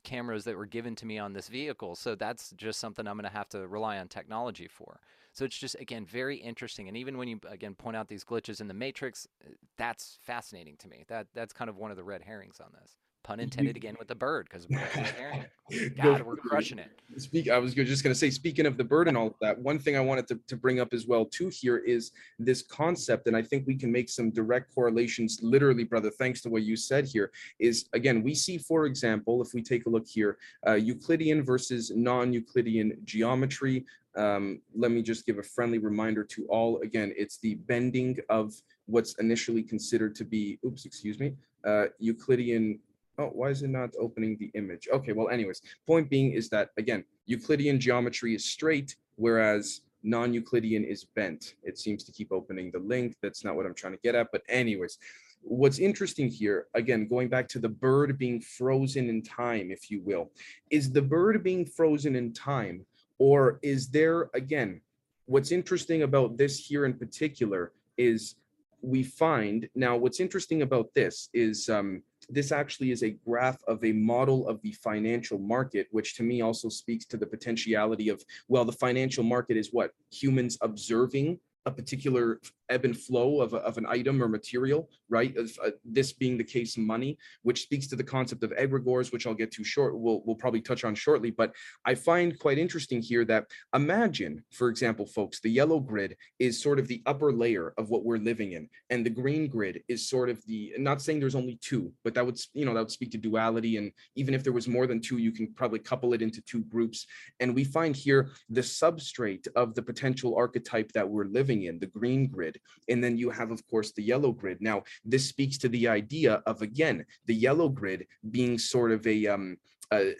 cameras that were given to me on this vehicle. So that's just something I'm going to have to rely on technology for. So it's just, again, very interesting. And even when you, again, point out these glitches in the matrix, uh, that's fascinating to me. That That's kind of one of the red herrings on this pun intended again with the bird because God, we're crushing it. Speak. I was just going to say, speaking of the bird and all of that, one thing I wanted to, to bring up as well too here is this concept, and I think we can make some direct correlations. Literally, brother, thanks to what you said here, is again we see, for example, if we take a look here, uh, Euclidean versus non-Euclidean geometry. Um, let me just give a friendly reminder to all. Again, it's the bending of what's initially considered to be, oops, excuse me, uh, Euclidean Oh, why is it not opening the image? Okay, well, anyways, point being is that, again, Euclidean geometry is straight, whereas non-Euclidean is bent. It seems to keep opening the link. That's not what I'm trying to get at. But anyways, what's interesting here, again, going back to the bird being frozen in time, if you will, is the bird being frozen in time, or is there, again, what's interesting about this here in particular is we find, now what's interesting about this is, um, this actually is a graph of a model of the financial market, which to me also speaks to the potentiality of, well, the financial market is what? Humans observing a particular ebb and flow of, a, of an item or material, right? Of, uh, this being the case, money, which speaks to the concept of egregores, which I'll get to short. We'll we'll probably touch on shortly. But I find quite interesting here that imagine, for example, folks, the yellow grid is sort of the upper layer of what we're living in, and the green grid is sort of the. Not saying there's only two, but that would you know that would speak to duality, and even if there was more than two, you can probably couple it into two groups. And we find here the substrate of the potential archetype that we're living in, the green grid grid. And then you have, of course, the yellow grid. Now, this speaks to the idea of, again, the yellow grid being sort of a, um, a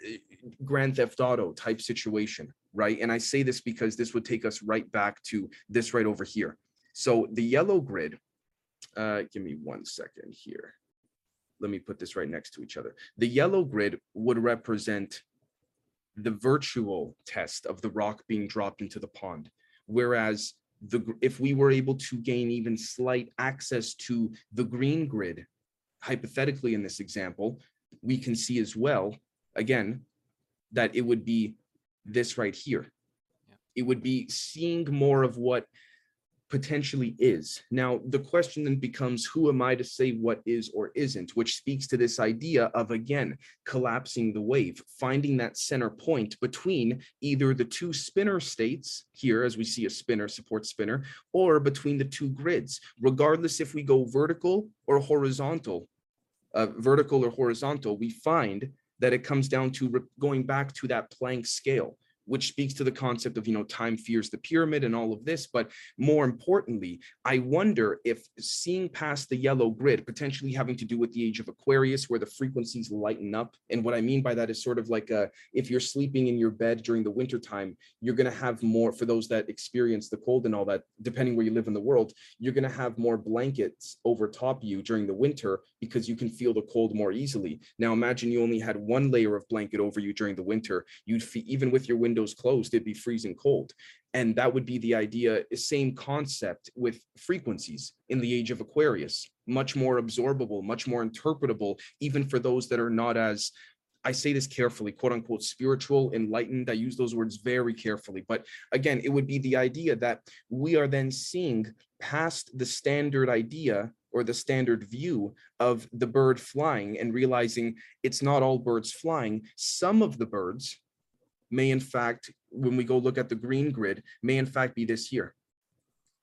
Grand Theft Auto type situation, right? And I say this because this would take us right back to this right over here. So the yellow grid, uh, give me one second here. Let me put this right next to each other. The yellow grid would represent the virtual test of the rock being dropped into the pond, whereas the if we were able to gain even slight access to the green grid, hypothetically in this example, we can see as well, again, that it would be this right here. Yeah. It would be seeing more of what potentially is. Now, the question then becomes who am I to say what is or isn't, which speaks to this idea of again collapsing the wave, finding that center point between either the two spinner states here, as we see a spinner support spinner, or between the two grids, regardless if we go vertical or horizontal. Uh, vertical or horizontal, we find that it comes down to going back to that Planck scale which speaks to the concept of you know time fears the pyramid and all of this. But more importantly i wonder if seeing past the yellow grid potentially having to do with the age of aquarius where the frequencies lighten up and what i mean by that is sort of like a, if you're sleeping in your bed during the winter time you're going to have more for those that experience the cold and all that depending where you live in the world you're going to have more blankets over top you during the winter because you can feel the cold more easily. Now imagine you only had one layer of blanket over you during the winter. You'd even with your window windows closed, it'd be freezing cold. And that would be the idea, same concept with frequencies in the age of Aquarius. much more absorbable, much more interpretable, even for those that are not as I say this carefully, quote unquote, spiritual, enlightened. I use those words very carefully. But again, it would be the idea that we are then seeing past the standard idea or the standard view of the bird flying and realizing it's not all birds flying. Some of the birds may, in fact, when we go look at the green grid, may in fact be this here.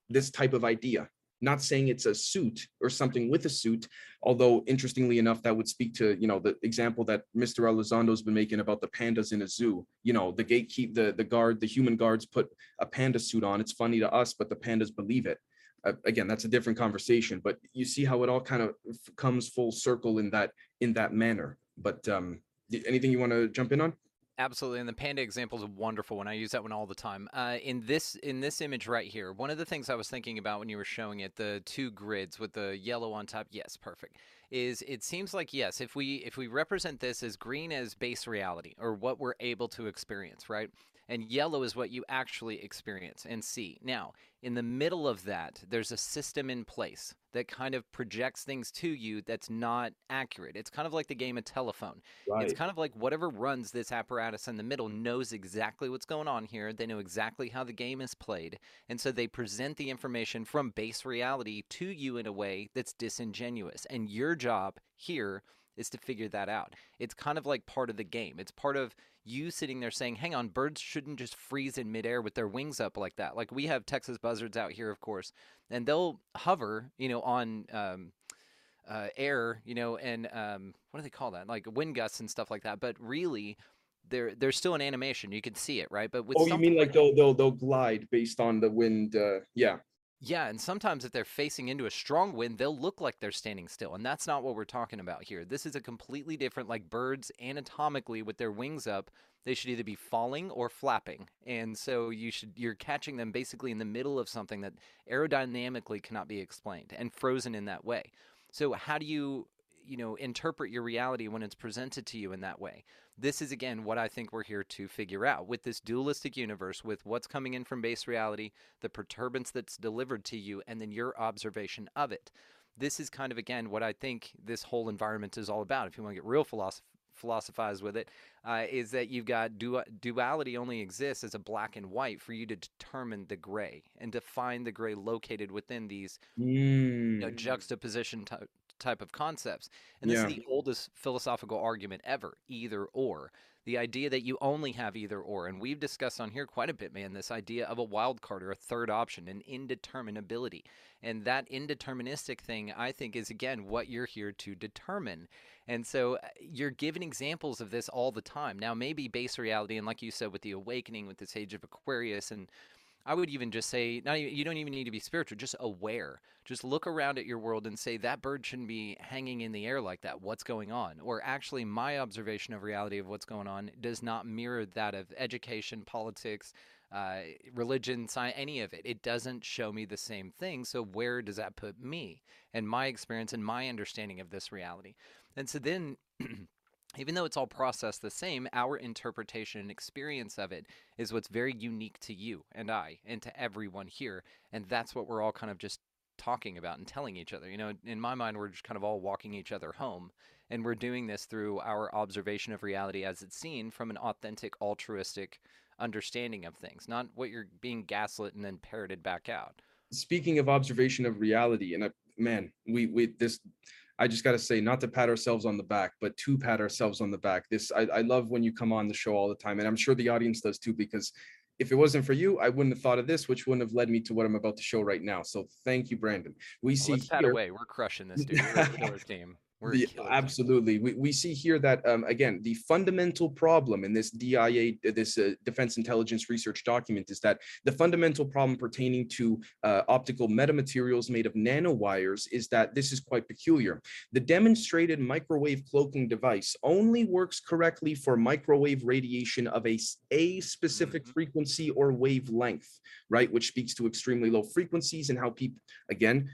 This type of idea not saying it's a suit or something with a suit, although interestingly enough, that would speak to, you know, the example that Mr. Elizondo's been making about the pandas in a zoo. You know, the gatekeep, the, the guard, the human guards put a panda suit on. It's funny to us, but the pandas believe it. Uh, again, that's a different conversation, but you see how it all kind of comes full circle in that in that manner. But um, anything you want to jump in on? Absolutely, and the panda example is a wonderful one. I use that one all the time. Uh, in this in this image right here, one of the things I was thinking about when you were showing it, the two grids with the yellow on top. Yes, perfect. Is it seems like yes, if we if we represent this as green as base reality or what we're able to experience, right? And yellow is what you actually experience and see. Now, in the middle of that, there's a system in place that kind of projects things to you that's not accurate. It's kind of like the game of telephone. Right. It's kind of like whatever runs this apparatus in the middle knows exactly what's going on here. They know exactly how the game is played. And so they present the information from base reality to you in a way that's disingenuous. And your job here is to figure that out. It's kind of like part of the game. It's part of you sitting there saying, hang on, birds shouldn't just freeze in midair with their wings up like that. Like we have Texas buzzards out here, of course, and they'll hover, you know, on um, uh, air, you know, and um, what do they call that? Like wind gusts and stuff like that. But really, there there's still an animation. You can see it, right? But with oh, you mean like they'll they'll they'll glide based on the wind? Uh, yeah. Yeah, and sometimes if they're facing into a strong wind, they'll look like they're standing still, and that's not what we're talking about here. This is a completely different like birds anatomically with their wings up, they should either be falling or flapping. And so you should you're catching them basically in the middle of something that aerodynamically cannot be explained and frozen in that way. So how do you you know interpret your reality when it's presented to you in that way this is again what I think we're here to figure out with this dualistic universe, with what's coming in from base reality, the perturbance that's delivered to you, and then your observation of it. This is kind of again what I think this whole environment is all about. If you want to get real philosoph- philosophize with it, uh, is that you've got du- duality only exists as a black and white for you to determine the gray and to find the gray located within these mm. you know, mm. juxtaposition t- type of concepts. And this yeah. is the oldest philosophical argument ever either or. The idea that you only have either or. And we've discussed on here quite a bit, man, this idea of a wild card or a third option, an indeterminability. And that indeterministic thing, I think, is again what you're here to determine. And so uh, you're given examples of this all the time. Now, maybe base reality, and like you said, with the awakening, with this age of Aquarius and I would even just say, not even, you don't even need to be spiritual, just aware. Just look around at your world and say that bird shouldn't be hanging in the air like that. What's going on? Or actually, my observation of reality of what's going on does not mirror that of education, politics, uh, religion, science, any of it. It doesn't show me the same thing. So where does that put me and my experience and my understanding of this reality? And so then. even though it's all processed the same, our interpretation and experience of it is what's very unique to you and I and to everyone here. And that's what we're all kind of just talking about and telling each other. You know, in my mind, we're just kind of all walking each other home. And we're doing this through our observation of reality as it's seen from an authentic, altruistic understanding of things, not what you're being gaslit and then parroted back out. Speaking of observation of reality, and I, man, we, we, this, I just got to say, not to pat ourselves on the back, but to pat ourselves on the back. This, I, I love when you come on the show all the time, and I'm sure the audience does too, because if it wasn't for you, I wouldn't have thought of this, which wouldn't have led me to what I'm about to show right now. So thank you, Brandon. We well, see let's here, away. We're crushing this dude. We're a killer team. The, absolutely. We, we see here that, um, again, the fundamental problem in this DIA, this uh, Defense Intelligence Research document is that the fundamental problem pertaining to uh, optical metamaterials made of nanowires is that this is quite peculiar. The demonstrated microwave cloaking device only works correctly for microwave radiation of a, a specific mm-hmm. frequency or wavelength, right? Which speaks to extremely low frequencies and how people, again,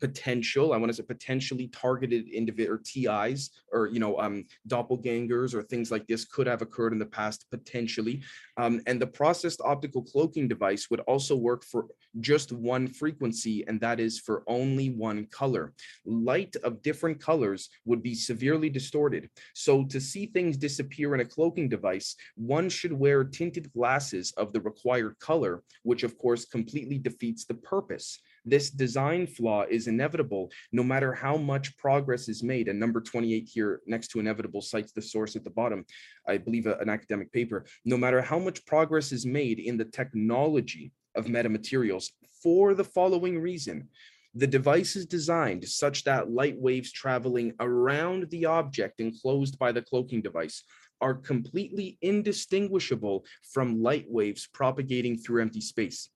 potential i want to say potentially targeted individual or tis or you know um doppelgangers or things like this could have occurred in the past potentially. Um, and the processed optical cloaking device would also work for just one frequency and that is for only one color. Light of different colors would be severely distorted. So to see things disappear in a cloaking device one should wear tinted glasses of the required color which of course completely defeats the purpose this design flaw is inevitable no matter how much progress is made. And number 28 here next to inevitable cites the source at the bottom, I believe a, an academic paper. No matter how much progress is made in the technology of metamaterials for the following reason. The device is designed such that light waves traveling around the object enclosed by the cloaking device are completely indistinguishable from light waves propagating through empty space.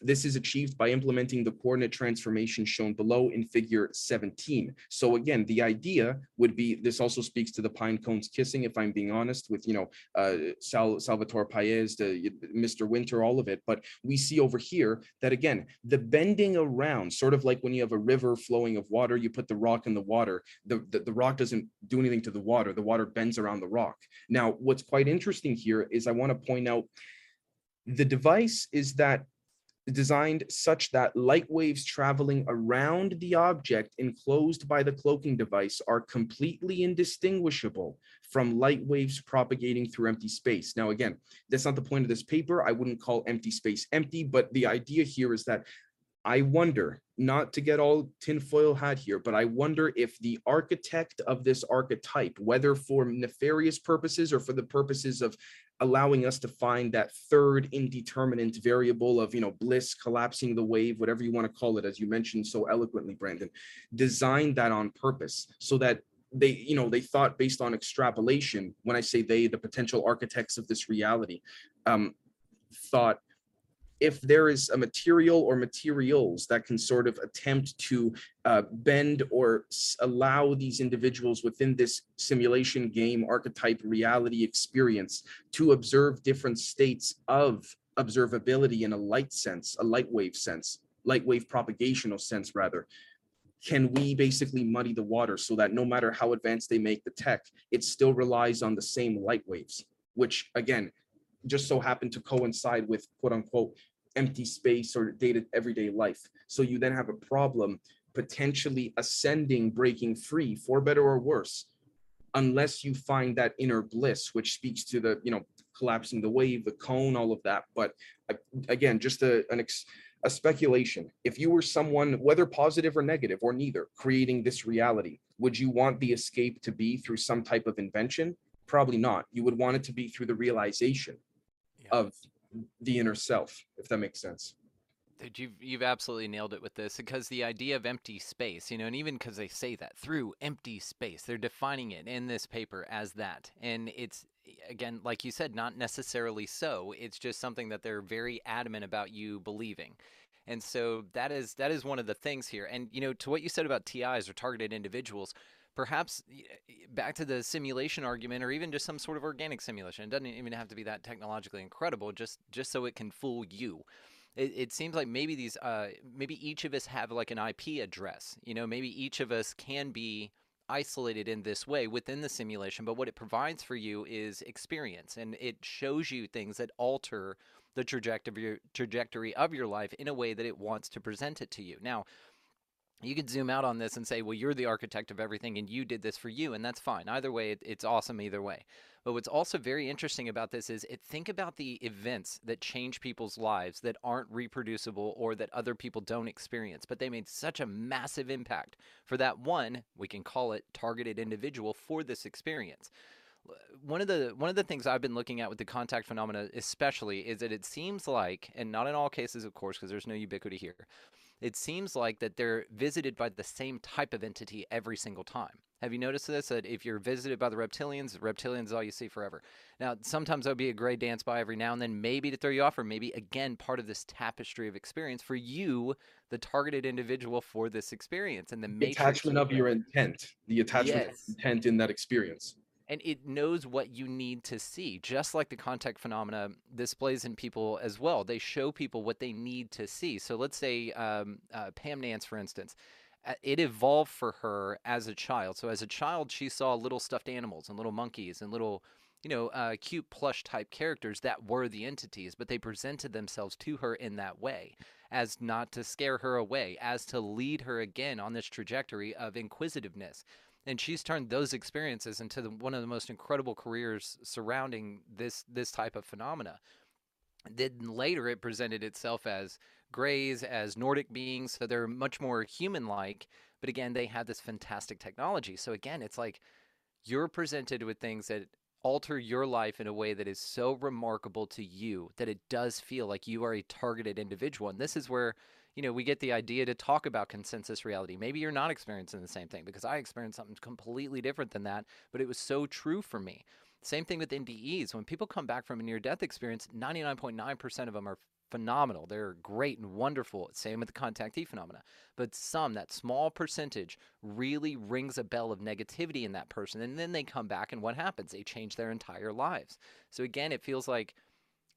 This is achieved by implementing the coordinate transformation shown below in figure 17. So again, the idea would be, this also speaks to the pine cones kissing, if I'm being honest, with, you know, uh, Sal, Salvatore Pais, the, Mr. Winter, all of it. But we see over here that again, the bending around, sort of like when you have a river flowing of water, you put the rock in the water, the, the, the rock doesn't do anything to the water, the water bends around the rock. Now, what's quite interesting here is I want to point out the device is that designed such that light waves traveling around the object enclosed by the cloaking device are completely indistinguishable from light waves propagating through empty space. Now, again, that's not the point of this paper. I wouldn't call empty space empty, but the idea here is that I wonder, not to get all tinfoil hat here, but I wonder if the architect of this archetype, whether for nefarious purposes or for the purposes of allowing us to find that third indeterminate variable of you know bliss collapsing the wave whatever you want to call it as you mentioned so eloquently brandon. Designed that on purpose so that they you know they thought based on extrapolation when i say they the potential architects of this reality um, thought if there is a material or materials that can sort of attempt to uh, bend or allow these individuals within this simulation game archetype reality experience to observe different states of observability in a light sense, a light wave sense, light wave propagational sense rather, can we basically muddy the water so that no matter how advanced they make the tech, it still relies on the same light waves, which again, just so happen to coincide with quote unquote empty space or dated everyday life. So you then have a problem potentially ascending, breaking free for better or worse, unless you find that inner bliss, which speaks to the, you know, collapsing the wave, the cone, all of that. But uh, again, just a, an ex, a speculation. If you were someone, whether positive or negative or neither, creating this reality, would you want the escape to be through some type of invention? Probably not. You would want it to be through the realization. Of the inner self, if that makes sense. Dude, you've you've absolutely nailed it with this because the idea of empty space, you know, and even because they say that through empty space, they're defining it in this paper as that, and it's again, like you said, not necessarily so. It's just something that they're very adamant about you believing, and so that is that is one of the things here. And you know, to what you said about TIs or targeted individuals, perhaps back to the simulation argument or even just some sort of organic simulation it doesn't even have to be that technologically incredible just just so it can fool you. It, it seems like maybe these uh, maybe each of us have like an ip address you know maybe each of us can be isolated in this way within the simulation but what it provides for you is experience and it shows you things that alter the trajectory trajectory of your life in a way that it wants to present it to you. Now you could zoom out on this and say, well, you're the architect of everything and you did this for you, and that's fine. Either way, it, it's awesome either way. But what's also very interesting about this is it, think about the events that change people's lives that aren't reproducible or that other people don't experience, but they made such a massive impact for that one, we can call it targeted individual for this experience one of the one of the things I've been looking at with the contact phenomena, especially, is that it seems like, and not in all cases, of course, because there's no ubiquity here, it seems like that they're visited by the same type of entity every single time. Have you noticed this? That if you're visited by the reptilians, reptilians is all you see forever. Now, sometimes there'll be a gray dance by every now and then, maybe to throw you off, or maybe again part of this tapestry of experience for you, the targeted individual for this experience, and the, the attachment of your intent, the attachment yes. intent in that experience and it knows what you need to see just like the contact phenomena displays in people as well they show people what they need to see so let's say um, uh, pam nance for instance it evolved for her as a child. So as a child, she saw little stuffed animals and little monkeys and little, you know, uh, cute plush type characters that were the entities, but they presented themselves to her in that way as not to scare her away, as to lead her again on this trajectory of inquisitiveness. And she's turned those experiences into the, one of the most incredible careers surrounding this this type of phenomena. Then later, it presented itself as Greys, as Nordic beings, so they're much more human-like. But again, they have this fantastic technology. So again, it's like you're presented with things that alter your life in a way that is so remarkable to you that it does feel like you are a targeted individual. And this is where, you know, we get the idea to talk about consensus reality. Maybe you're not experiencing the same thing because I experienced something completely different than that, but it was so true for me. Same thing with NDEs. When people come back from a near death experience, 99.9% of them are phenomenal. They're great and wonderful. Same with the contactee phenomena. But some, that small percentage, really rings a bell of negativity in that person. And then they come back, and what happens? They change their entire lives. So again, it feels like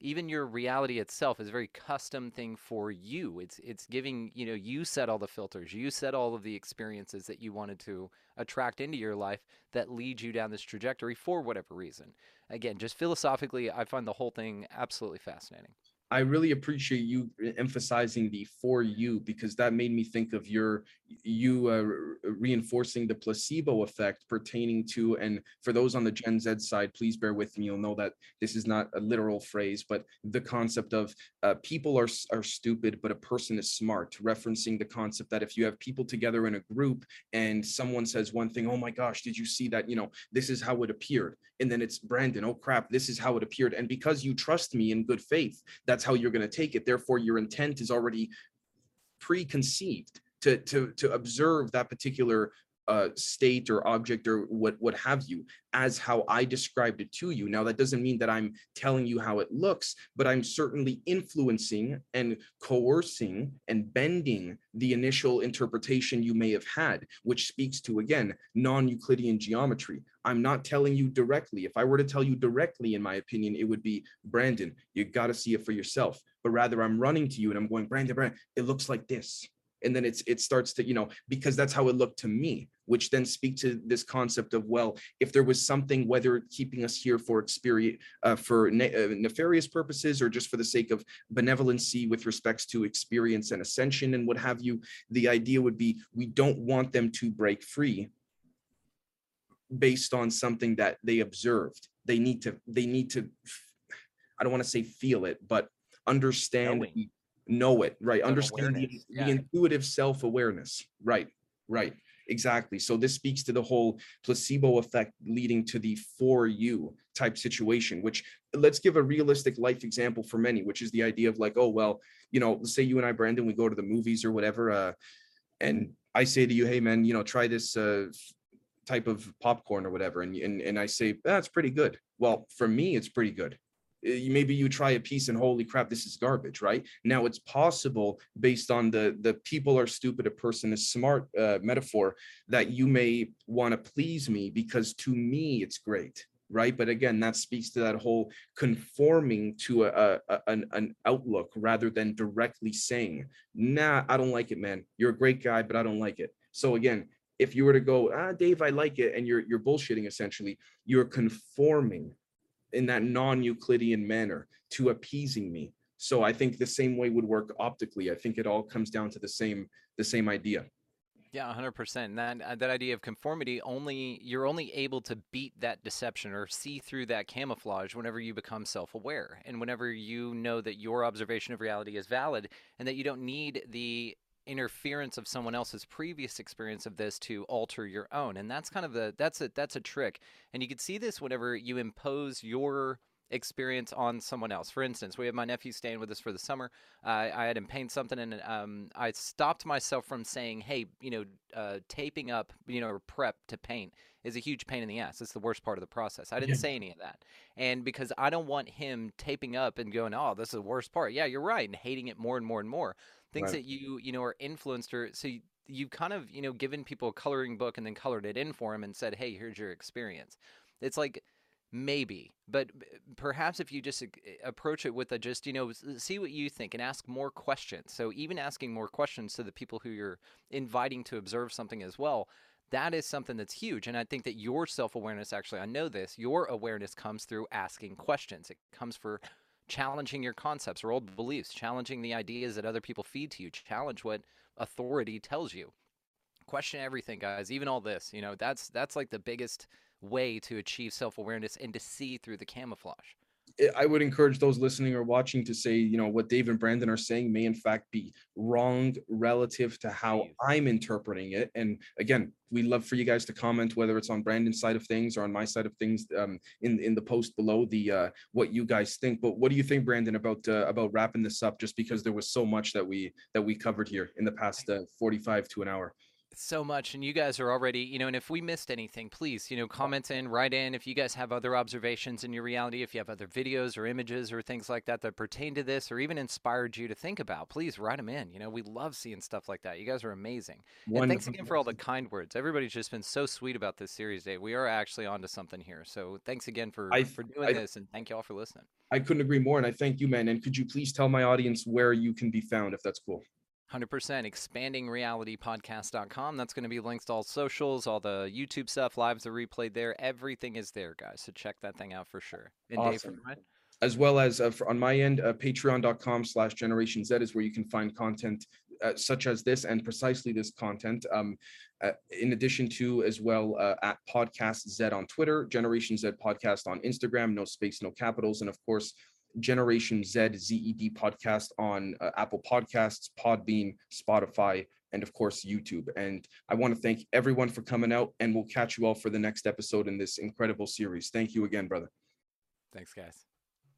even your reality itself is a very custom thing for you. It's it's giving, you know, you set all the filters, you set all of the experiences that you wanted to attract into your life that lead you down this trajectory for whatever reason. Again, just philosophically, I find the whole thing absolutely fascinating. I really appreciate you emphasizing the for you because that made me think of your you uh, reinforcing the placebo effect pertaining to and for those on the Gen Z side, please bear with me. You'll know that this is not a literal phrase, but the concept of uh, people are are stupid, but a person is smart, referencing the concept that if you have people together in a group and someone says one thing, oh my gosh, did you see that? You know, this is how it appeared, and then it's Brandon, oh crap, this is how it appeared, and because you trust me in good faith, that's that's how you're going to take it therefore your intent is already preconceived to to to observe that particular uh, state or object or what what have you as how I described it to you. Now that doesn't mean that I'm telling you how it looks, but I'm certainly influencing and coercing and bending the initial interpretation you may have had, which speaks to again non-Euclidean geometry. I'm not telling you directly. If I were to tell you directly, in my opinion, it would be Brandon. You got to see it for yourself. But rather, I'm running to you and I'm going, Brandon, Brandon. It looks like this and then it's it starts to you know because that's how it looked to me which then speak to this concept of well if there was something whether keeping us here for experience uh, for ne- uh, nefarious purposes or just for the sake of benevolency with respects to experience and ascension and what have you the idea would be we don't want them to break free based on something that they observed. They need to they need to i don't want to say feel it but understand know it right? Understand the, yeah. the intuitive self-awareness right right exactly. So this speaks to the whole placebo effect leading to the for you type situation which let's give a realistic life example for many which is the idea of like oh well you know let's say you and i brandon we go to the movies or whatever uh and i say to you hey man you know try this uh type of popcorn or whatever and and, and i say that's pretty good. Well for me it's pretty good. Eh, maybe you try a piece and holy crap this is garbage right? Now it's possible based on the the people are stupid a person is smart uh, metaphor that you may want to please me because to me it's great right? But again that speaks to that whole conforming to a, a, an, an outlook rather than directly saying nah i don't like it man. You're a great guy but i don't like it. So again if you were to go ah dave i like it and you're you're bullshitting essentially you're conforming in that non-Euclidean manner to appeasing me. So I think the same way would work optically. I think it all comes down to the same the same idea. Yeah, 100%. That uh, that idea of conformity only you're only able to beat that deception or see through that camouflage whenever you become self-aware and whenever you know that your observation of reality is valid and that you don't need the interference of someone else's previous experience of this to alter your own and that's kind of the that's a that's a trick and you can see this whenever you impose your experience on someone else. For instance we have my nephew staying with us for the summer. Uh, i had him paint something and um, i stopped myself from saying hey you know uh, taping up you know or prep to paint is a huge pain in the ass. It's the worst part of the process. I didn't yeah. say any of that and because i don't want him taping up and going oh this is the worst part. Yeah you're right and hating it more and more and more things right. that you you know are influenced or so you, you've kind of you know given people a coloring book and then colored it in for them and said hey here's your experience. It's like maybe but perhaps if you just approach it with a just you know uh, see what you think and ask more questions. So even asking more questions to the people who you're inviting to observe something as well that is something that's huge and i think that your self-awareness actually i know this your awareness comes through asking questions. It comes for challenging your concepts or old beliefs challenging the ideas that other people feed to you challenge what authority tells you. Question everything guys even all this you know that's that's like the biggest way to achieve self-awareness and to see through the camouflage I- would encourage those listening or watching to say, you know, what Dave and Brandon are saying may in fact be wrong relative to how I'm interpreting it. And again, we love for you guys to comment whether it's on Brandon's side of things or on my side of things um, in in the post below the uh, what you guys think. But what do you think, Brandon, about uh, about wrapping this up? Just because there was so much that we that we covered here in the past uh, 45 to an hour. So much and you guys are already you know and if we missed anything please you know comment in write in. If you guys have other observations in your reality if you have other videos or images or things like that that pertain to this or even inspired you to think about please write them in. You know we love seeing stuff like that. You guys are amazing. And thanks again for all the kind words. Everybody's just been so sweet about this series dave. We are actually onto something here. So thanks again for I- for doing I- this and thank you all for listening. I couldn't agree more, and I thank you, man. And could you please tell my audience where you can be found, if that's cool? 100% expandingrealitypodcast.com that's going to be links to all socials all the youtube stuff lives are replayed there everything is there guys so check that thing out for sure and dave Awesome. from as well as uh, for, on my end, uh, patreon.com slash generation Z is where you can find content uh, such as this and precisely this content. Um, uh, in addition to as well uh, at podcast Z on Twitter, Generation Z podcast on Instagram, no space, no capitals, and of course, Generation Z ZED podcast on uh, Apple Podcasts, Podbean, Spotify, and of course, YouTube. And I want to thank everyone for coming out, and we'll catch you all for the next episode in this incredible series. Thank you again, brother. thanks guys